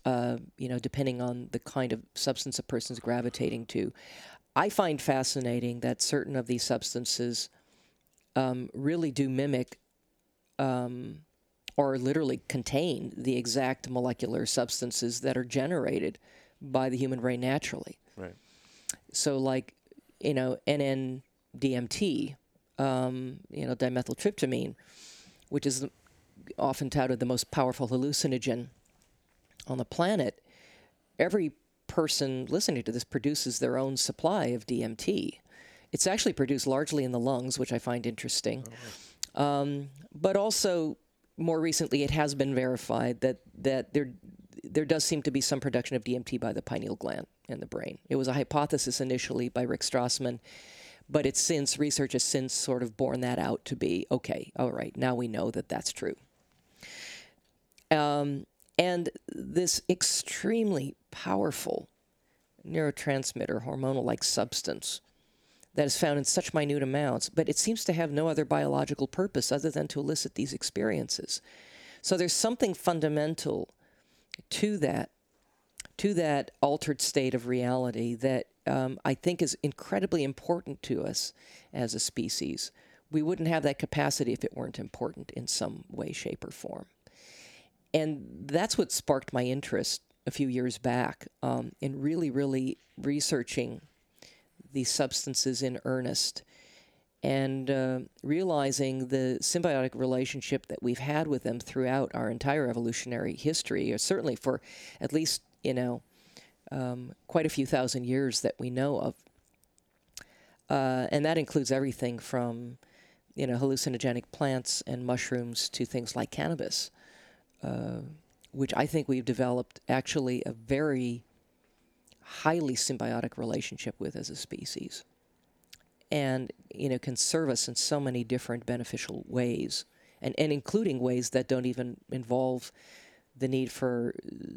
Uh, you know, depending on the kind of substance a person's gravitating to. I find fascinating that certain of these substances um, really do mimic um, or literally contain the exact molecular substances that are generated by the human brain naturally. Right. So, like, you know, NN-DMT, um, you know, dimethyltryptamine, which is often touted the most powerful hallucinogen on the planet. Every person listening to this produces their own supply of DMT. It's actually produced largely in the lungs, which I find interesting. Oh, um, but also, more recently, it has been verified that, that there, there does seem to be some production of DMT by the pineal gland in the brain. It was a hypothesis initially by Rick Strassman, but it's since research has since sort of borne that out to be okay. All right, now we know that that's true. Um, and this extremely powerful neurotransmitter, hormonal like substance that is found in such minute amounts, but it seems to have no other biological purpose other than to elicit these experiences. So there's something fundamental to that, to that altered state of reality that um, I think is incredibly important to us as a species. We wouldn't have that capacity if it weren't important in some way, shape, or form. And that's what sparked my interest a few years back um, in really, really researching these substances in earnest and uh, realizing the symbiotic relationship that we've had with them throughout our entire evolutionary history, or certainly for at least, you know, um, quite a few thousand years that we know of. Uh, and that includes everything from, you know, hallucinogenic plants and mushrooms to things like cannabis, uh, which I think we've developed actually a very highly symbiotic relationship with as a species. And you know can serve us in so many different beneficial ways and, and including ways that don't even involve the need for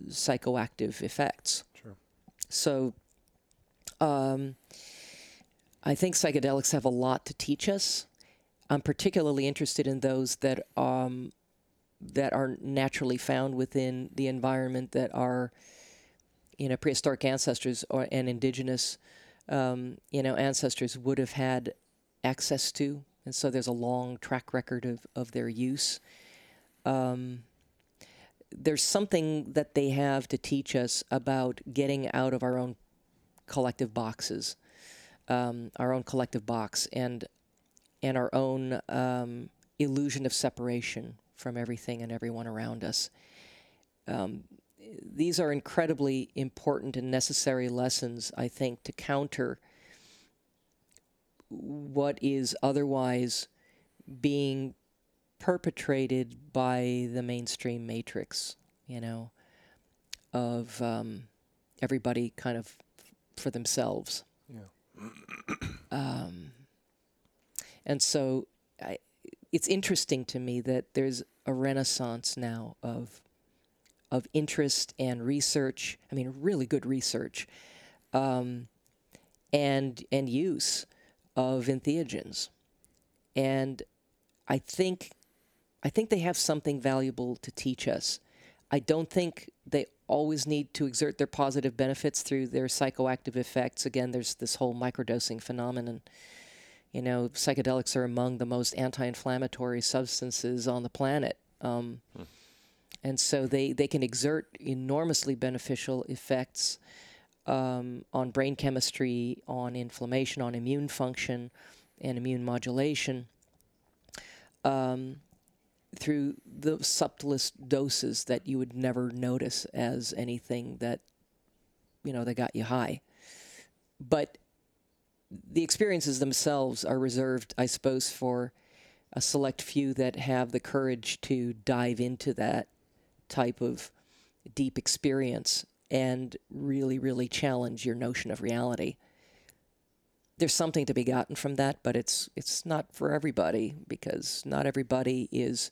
psychoactive effects. Sure. so um, i think psychedelics have a lot to teach us. I'm particularly interested in those that um, that are naturally found within the environment that are you know prehistoric ancestors or and indigenous um, you know ancestors would have had access to, and so there's a long track record of of their use. Um, there's something that they have to teach us about getting out of our own collective boxes, um, our own collective box, and and our own um, illusion of separation from everything and everyone around us. Um, these are incredibly important and necessary lessons, I think, to counter what is otherwise being perpetrated by the mainstream matrix, you know, of um, everybody kind of for themselves. Yeah. Um, and so I, it's interesting to me that there's a renaissance now of of interest and research. I mean, really good research, um, and and use of entheogens, and I think I think they have something valuable to teach us. I don't think they always need to exert their positive benefits through their psychoactive effects. Again, there's this whole microdosing phenomenon. You know, psychedelics are among the most anti-inflammatory substances on the planet. Um, hmm and so they, they can exert enormously beneficial effects um, on brain chemistry, on inflammation, on immune function, and immune modulation um, through the subtlest doses that you would never notice as anything that you know that got you high. But the experiences themselves are reserved, I suppose, for a select few that have the courage to dive into that type of deep experience and really, really challenge your notion of reality. There's something to be gotten from that, but it's it's not for everybody because not everybody is.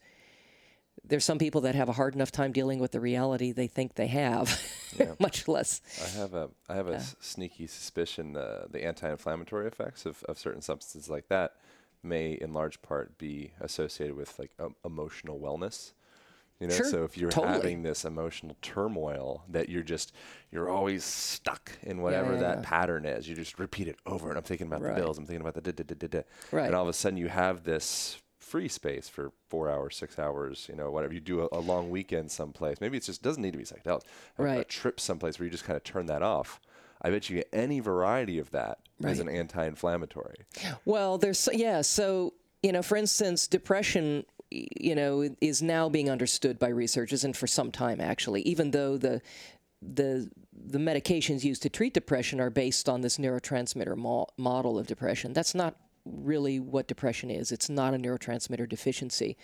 There's some people that have a hard enough time dealing with the reality they think they have, yeah. much less. I have a I have a uh, sneaky suspicion uh, the anti-inflammatory effects of, of certain substances like that may, in large part, be associated with like um, emotional wellness. You know, sure, so if you're totally. having this emotional turmoil that you're just you're always stuck in whatever yeah, yeah, that yeah. pattern is, you just repeat it over and I'm thinking about right. the bills, I'm thinking about the da da da da da. Right. And all of a sudden you have this free space for four hours, six hours, you know, whatever. You do a, a long weekend someplace. Maybe it just doesn't need to be psychedelic. A, right. a trip someplace where you just kind of turn that off. I bet you any variety of that right. as an anti-inflammatory. Well, there's yeah. So you know, for instance, depression you know, is now being understood by researchers and for some time actually, even though the the the medications used to treat depression are based on this neurotransmitter mo- model of depression. That's not really what depression is. It's not a neurotransmitter deficiency.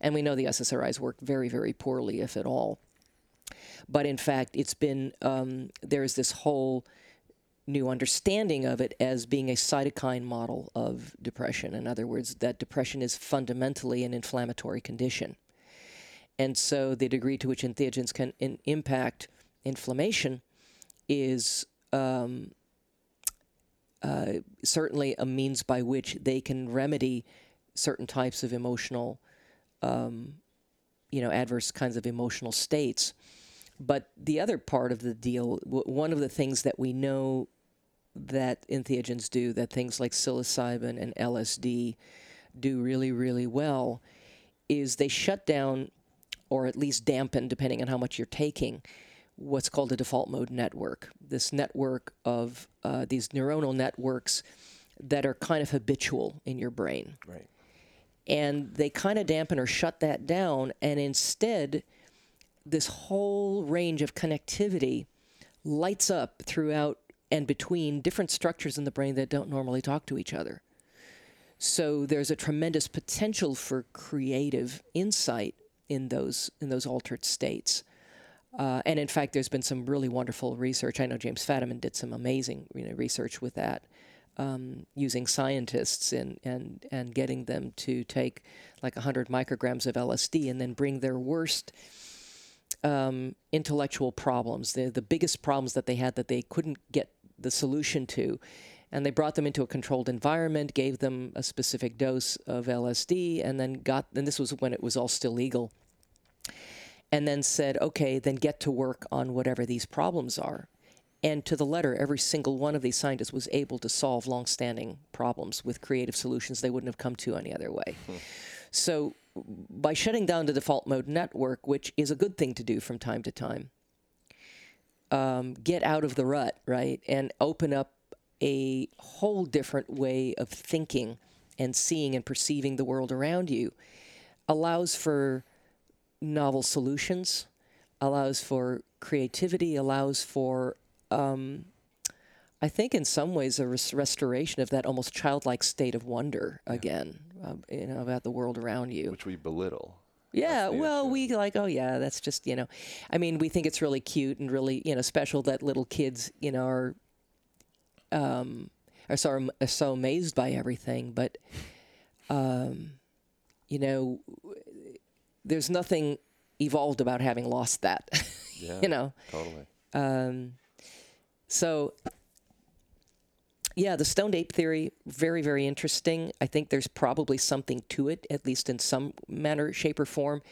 And we know the SSRIs work very, very poorly, if at all. But in fact, it's been, um, there's this whole new understanding of it as being a cytokine model of depression. In other words, that depression is fundamentally an inflammatory condition. And so the degree to which entheogens can in, impact inflammation is um, uh, certainly a means by which they can remedy certain types of emotional, um, you know, adverse kinds of emotional states. But the other part of the deal, w- one of the things that we know that entheogens do, that things like psilocybin and LSD do really, really well, is they shut down or at least dampen, depending on how much you're taking, what's called a default mode network. This network of uh, these neuronal networks that are kind of habitual in your brain. Right. And they kind of dampen or shut that down, and instead, this whole range of connectivity lights up throughout and between different structures in the brain that don't normally talk to each other. So there's a tremendous potential for creative insight in those in those altered states. Uh, and in fact, there's been some really wonderful research. I know James Fadiman did some amazing you know, research with that, um, using scientists and, and, and getting them to take like 100 micrograms of LSD and then bring their worst um, intellectual problems, the, the biggest problems that they had that they couldn't get the solution to. And they brought them into a controlled environment, gave them a specific dose of LSD, and then got, and this was when it was all still legal, and then said, okay, then get to work on whatever these problems are. And to the letter, every single one of these scientists was able to solve long-standing problems with creative solutions they wouldn't have come to any other way. So, by shutting down the default mode network, which is a good thing to do from time to time, um, get out of the rut, right, and open up a whole different way of thinking and seeing and perceiving the world around you, allows for novel solutions, allows for creativity, allows for um, I think in some ways a res- restoration of that almost childlike state of wonder again, uh, you know, about the world around you. Which we belittle. Yeah, well, issue. we like, oh yeah, that's just you know, I mean, we think it's really cute and really you know special that little kids you know are um, are so are so amazed by everything, but um, you know, there's nothing evolved about having lost that. Yeah. you know, Totally. um, so, yeah, the stoned ape theory, very, very interesting. I think there's probably something to it, at least in some manner, shape, or form.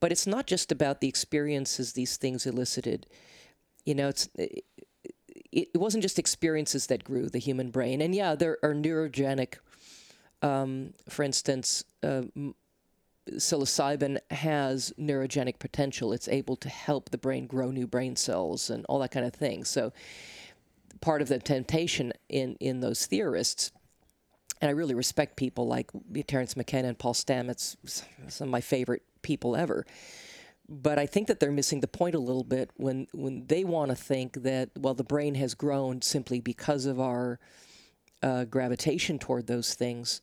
But it's not just about the experiences these things elicited. You know, it's it, it wasn't just experiences that grew the human brain. And yeah, there are neurogenic, um, for instance, uh, psilocybin has neurogenic potential. It's able to help the brain grow new brain cells and all that kind of thing. So, part of the temptation in in those theorists, and I really respect people like Terence McKenna and Paul Stamets, some of my favorite people ever. But I think that they're missing the point a little bit when when they want to think that well the brain has grown simply because of our uh, gravitation toward those things.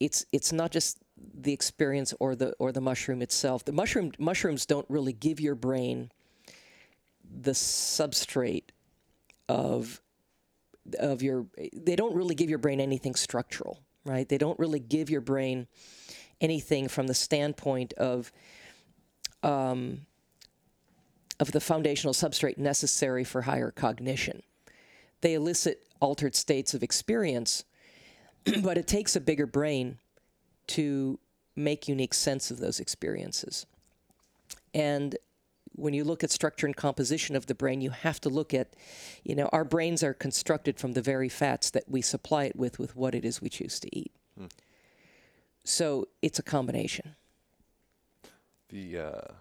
It's it's not just the experience or the or the mushroom itself. The mushroom mushrooms don't really give your brain the substrate of of your they don't really give your brain anything structural, right? They don't really give your brain anything from the standpoint of um, of the foundational substrate necessary for higher cognition. They elicit altered states of experience, but it takes a bigger brain to make unique sense of those experiences. And when you look at structure and composition of the brain, you have to look at, you know, our brains are constructed from the very fats that we supply it with, with what it is we choose to eat. So it's a combination. The uh,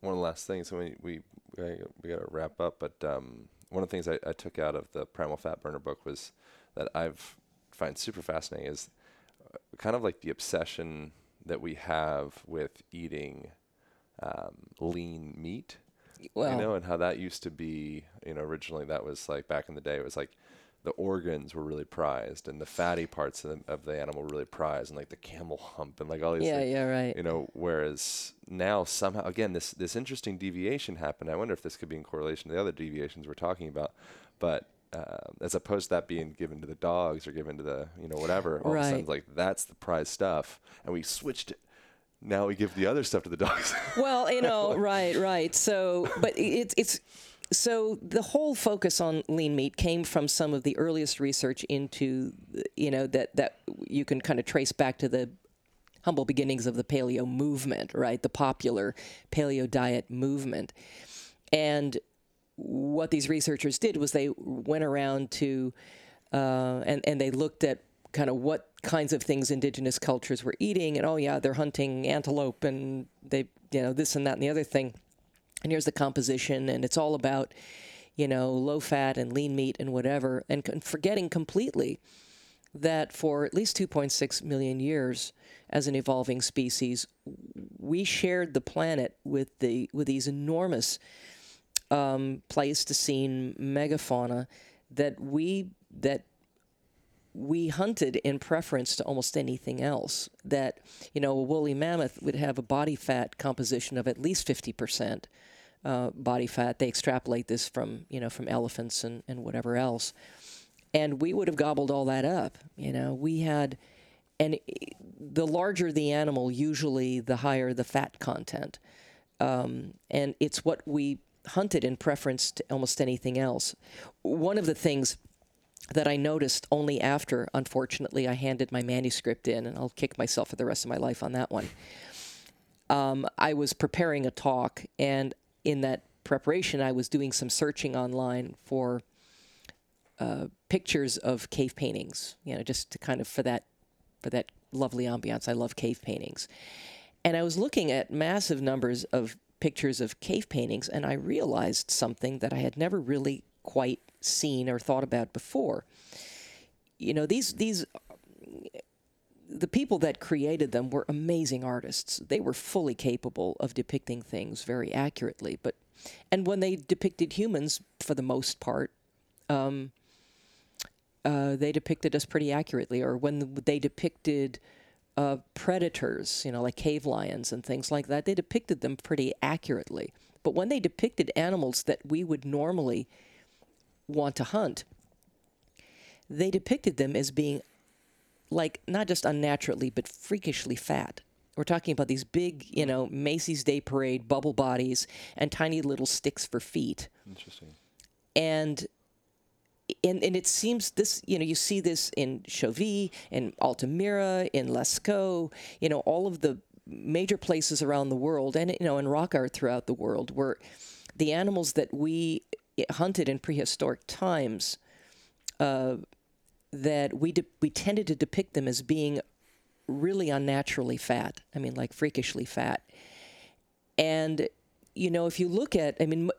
one last things, and we we we we got to wrap up. But um, one of the things I, I took out of the Primal Fat Burner book was that I've find super fascinating is uh, kind of like the obsession that we have with eating um, lean meat. Well, you know, and how that used to be. You know, originally that was like back in the day. It was like the organs were really prized, and the fatty parts of the, of the animal were really prized, and like the camel hump, and like all these. yeah, things yeah, right. you know whereas now somehow again this this interesting deviation happened i wonder if this could be in correlation to the other deviations we're talking about but uh, as opposed to that being given to the dogs or given to the you know whatever. All of a sudden, Right. like that's the prize stuff, and we switched it. Now we give the other stuff to the dogs. Well, you know, right, right. So, but it's it's so the whole focus on lean meat came from some of the earliest research into, you know, that that you can kind of trace back to the humble beginnings of the paleo movement, right? The popular paleo diet movement, and what these researchers did was they went around to uh, and and they looked at kind of what kinds of things indigenous cultures were eating and oh yeah they're hunting antelope and they you know this and that and the other thing. And here's the composition and it's all about you know low fat and lean meat and whatever and forgetting completely that for at least 2.6 million years as an evolving species we shared the planet with the with these enormous um, Pleistocene megafauna that we that we hunted in preference to almost anything else. That you know, a woolly mammoth would have a body fat composition of at least fifty percent uh, body fat. They extrapolate this from you know from elephants and, and whatever else, and we would have gobbled all that up. You know, we had. And the larger the animal, usually the higher the fat content um, and it's what we hunted in preference to almost anything else. One of the things that I noticed only after, unfortunately, I handed my manuscript in, and I'll kick myself for the rest of my life on that one. Um, I was preparing a talk, and in that preparation, I was doing some searching online for uh, pictures of cave paintings. You know, just to kind of for that for that lovely ambiance. I love cave paintings. And I was looking at massive numbers of pictures of cave paintings, and I realized something that I had never really quite seen or thought about before. You know, these these the people that created them were amazing artists. They were fully capable of depicting things very accurately. But and when they depicted humans, for the most part, um, uh, they depicted us pretty accurately. Or when they depicted uh, predators, you know, like cave lions and things like that, they depicted them pretty accurately. But when they depicted animals that we would normally want to hunt, they depicted them as being like not just unnaturally, but freakishly fat. We're talking about these big, you know, Macy's Day Parade bubble bodies and tiny little sticks for feet. Interesting. And and, and it seems this, you know, you see this in Chauvet, in Altamira, in Lascaux, you know, all of the major places around the world, and you know, in rock art throughout the world, where the animals that we hunted in prehistoric times, uh, that we de- we tended to depict them as being really unnaturally fat. I mean, like freakishly fat. And you know, if you look at, I mean,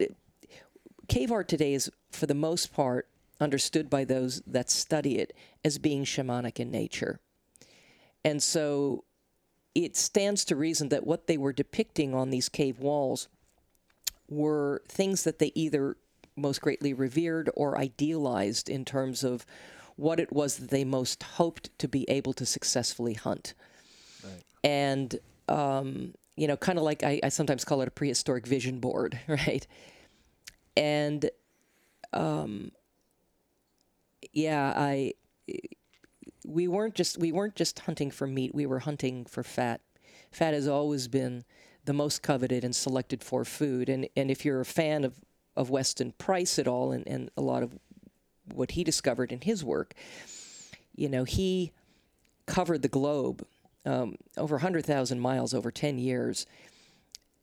cave art today is, for the most part, understood by those that study it as being shamanic in nature. And so it stands to reason that what they were depicting on these cave walls were things that they either most greatly revered or idealized in terms of what it was that they most hoped to be able to successfully hunt. And, um, you know, kind of like I, I sometimes call it a prehistoric vision board, right? And, um, yeah, I we weren't just we weren't just hunting for meat. We were hunting for fat. Fat has always been the most coveted and selected for food. And and if you're a fan of of Weston Price at all, and, and a lot of what he discovered in his work, you know, he covered the globe um, over 100,000 miles over 10 years,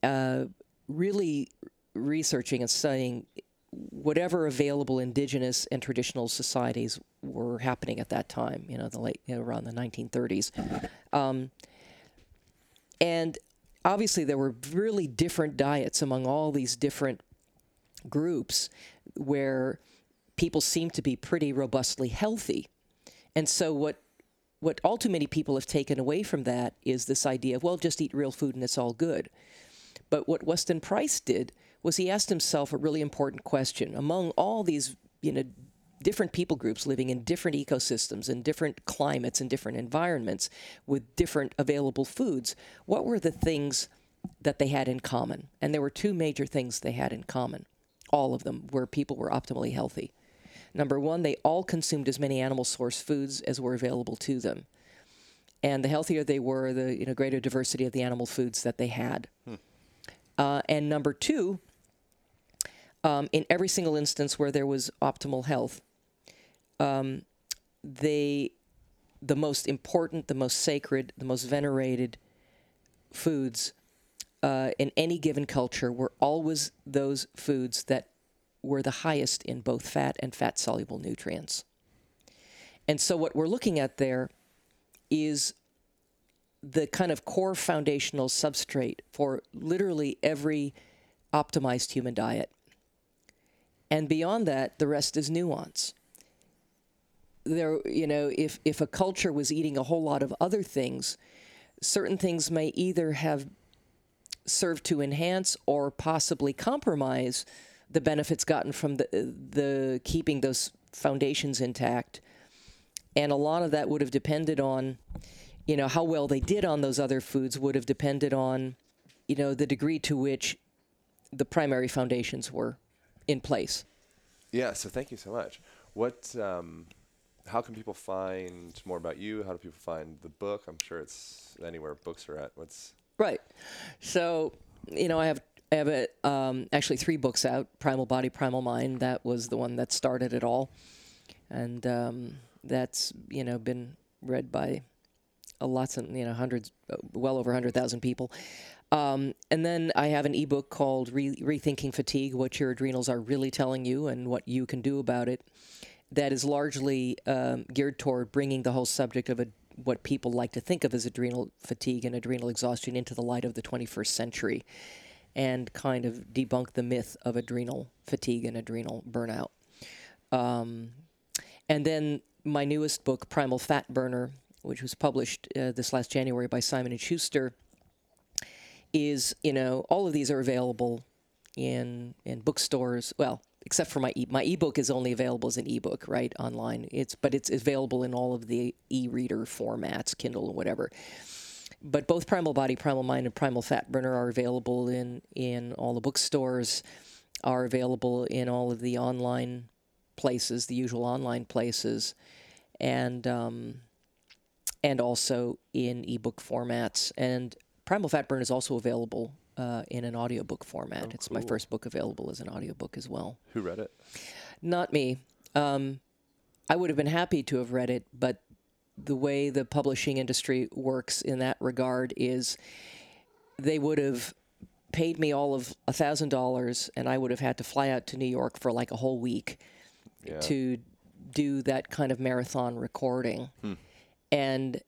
uh, really researching and studying whatever available indigenous and traditional societies were happening at that time, you know, the late, you know, around the 1930s. Um, and obviously, there were really different diets among all these different groups where people seem to be pretty robustly healthy. And so, what what all too many people have taken away from that is this idea of, well, just eat real food and it's all good. But what Weston Price did was he asked himself a really important question. Among all these, you know, different people groups living in different ecosystems and different climates and different environments with different available foods, what were the things that they had in common? And there were two major things they had in common. All of them where people were optimally healthy. Number one, they all consumed as many animal source foods as were available to them. And the healthier they were, the you know, greater diversity of the animal foods that they had. Uh, and number two, um, in every single instance where there was optimal health, um, they, the most important, the most sacred, the most venerated foods uh, in any given culture were always those foods that were the highest in both fat and fat soluble nutrients. And so, what we're looking at there is the kind of core foundational substrate for literally every optimized human diet. And beyond that, the rest is nuance. There, you know, if, if a culture was eating a whole lot of other things, certain things may either have served to enhance or possibly compromise the benefits gotten from the, the keeping those foundations intact. And a lot of that would have depended on, you know, how well they did on those other foods would have depended on, you know, the degree to which the primary foundations were in place. Yeah. So thank you so much. What? Um, how can people find more about you? How do people find the book? I'm sure it's anywhere books are at. What's Right. So, you know, I have I have a, um, actually three books out: Primal Body, Primal Mind. That was the one that started it all, and um, that's you know been read by a lots of you know hundreds, uh, well over hundred thousand people. Um, and then I have an ebook called Re- Rethinking Fatigue: What Your Adrenals Are Really Telling You and What You Can Do About It. That is largely um, geared toward bringing the whole subject of a what people like to think of as adrenal fatigue and adrenal exhaustion into the light of the 21st century and kind of debunk the myth of adrenal fatigue and adrenal burnout. Um, and then my newest book, Primal Fat Burner, which was published uh, this last January by Simon and Schuster, is you know all of these are available in in bookstores. Well, except for my e- my ebook is only available as an ebook, right, online. It's but it's available in all of the e-reader formats, Kindle and whatever. But both Primal Body, Primal Mind, and Primal Fat Burner are available in in all the bookstores, are available in all of the online places, the usual online places, and um, and also in ebook formats. And Primal Fat Burn is also available uh, in an audiobook format. it's my first book available as an audiobook as well. who read it? Not me. Um, I would have been happy to have read it, but the way the publishing industry works in that regard is they would have paid me all of a thousand dollars, and I would have had to fly out to New York for like a whole week Yeah. to do that kind of marathon recording, and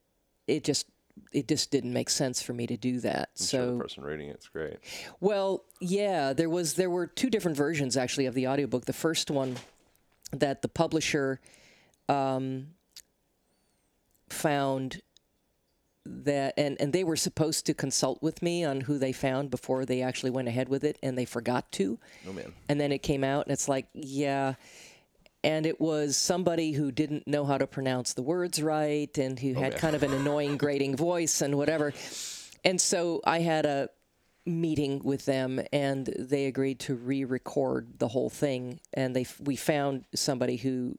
it just it just didn't make sense for me to do that. I'm so sure the person reading it's great. well, yeah, there was there were two different versions actually of the audiobook. The first one that the publisher um, found that and, and they were supposed to consult with me on who they found before they actually went ahead with it and they forgot to. Oh man. And then it came out and it's like, yeah. And it was somebody who didn't know how to pronounce the words right and who had man. kind of an annoying grating voice and whatever. And so I had a meeting with them and they agreed to re-record the whole thing and they we found somebody who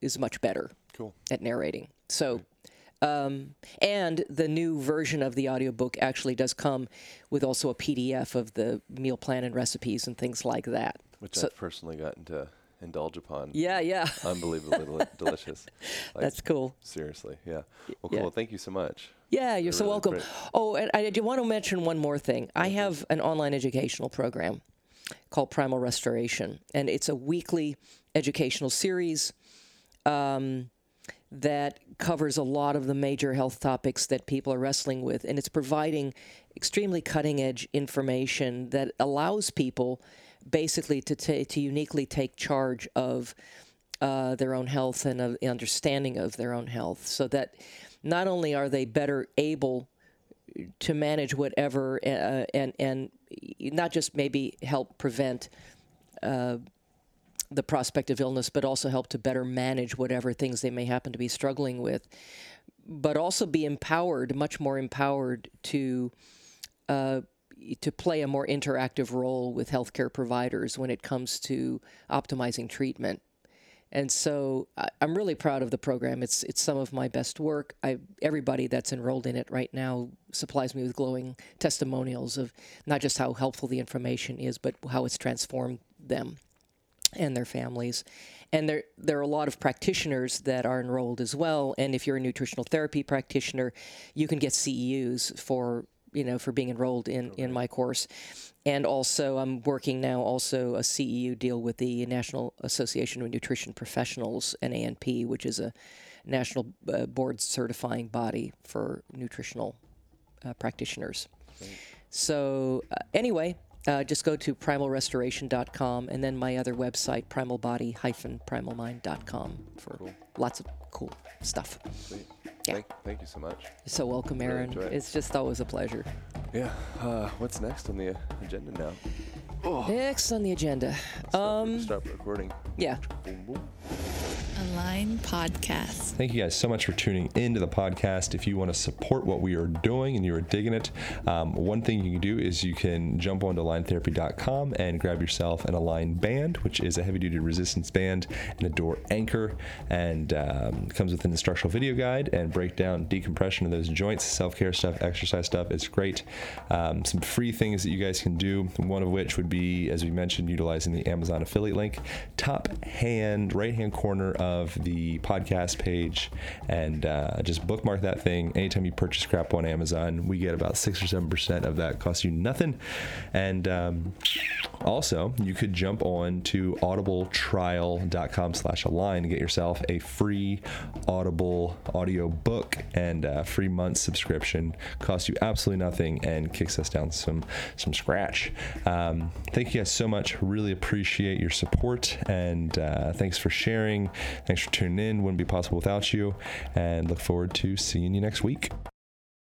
is much better Cool. at narrating. So um, and the new version of the audiobook actually does come with also a PDF of the meal plan and recipes and things like that. Which So- I've personally gotten to indulge upon. Yeah, yeah. Unbelievably delicious. Like, That's cool. Seriously, yeah. Well, yeah. cool. Thank you so much. Yeah, you're so really welcome. great. Oh, and I do want to mention one more thing. I have an online educational program called Primal Restoration, and it's a weekly educational series um, that covers a lot of the major health topics that people are wrestling with, and it's providing extremely cutting edge information that allows people basically to ta- to uniquely take charge of uh, their own health and understanding of their own health, so that not only are they better able to manage whatever uh, and and not just maybe help prevent uh, the prospect of illness, but also help to better manage whatever things they may happen to be struggling with, but also be empowered, much more empowered to uh, to play a more interactive role with healthcare providers when it comes to optimizing treatment. And so I'm really proud of the program. It's it's some of my best work. I everybody that's enrolled in it right now supplies me with glowing testimonials of not just how helpful the information is, but how it's transformed them and their families. And there there are a lot of practitioners that are enrolled as well. And if you're a nutritional therapy practitioner, you can get CEUs for you know for being enrolled in in my course. And also I'm working now also a CEU deal with the National Association of Nutrition Professionals NANP, which is a national uh, board certifying body for nutritional uh, practitioners. So uh, anyway, uh, just go to primalrestoration.com and then my other website primalbody-primalmind.com for lots of cool stuff. Sweet. Yeah. Thank, thank you so much. You're so welcome, Aaron. it. It's just always a pleasure. Yeah. Uh, what's next on the agenda now? Next on the agenda, Start, um, start recording. yeah, Boom, boom. Align Podcast. Thank you guys so much for tuning into the podcast. If you want to support what we are doing and you are digging it, um, one thing you can do is you can jump onto aligntherapy.com and grab yourself an Align band, which is a heavy duty resistance band and a door anchor, and um, comes with an instructional video guide and breakdown decompression of those joints, self care stuff, exercise stuff. It's great. Um, some free things that you guys can do, one of which would be, as we mentioned, utilizing the Amazon affiliate link, top hand, right hand corner of the podcast page, and uh, just bookmark that thing. Anytime you purchase crap on Amazon, we get about six or seven percent of that. Costs you nothing. And um, also, you could jump on to audibletrial.com slash align to get yourself a free Audible audio book and a free month subscription. Costs you absolutely nothing and kicks us down some some scratch. Um, thank you guys so much. Really appreciate your support and uh, thanks for sharing. Thanks for tuning in. Wouldn't be possible without you. And look forward to seeing you next week.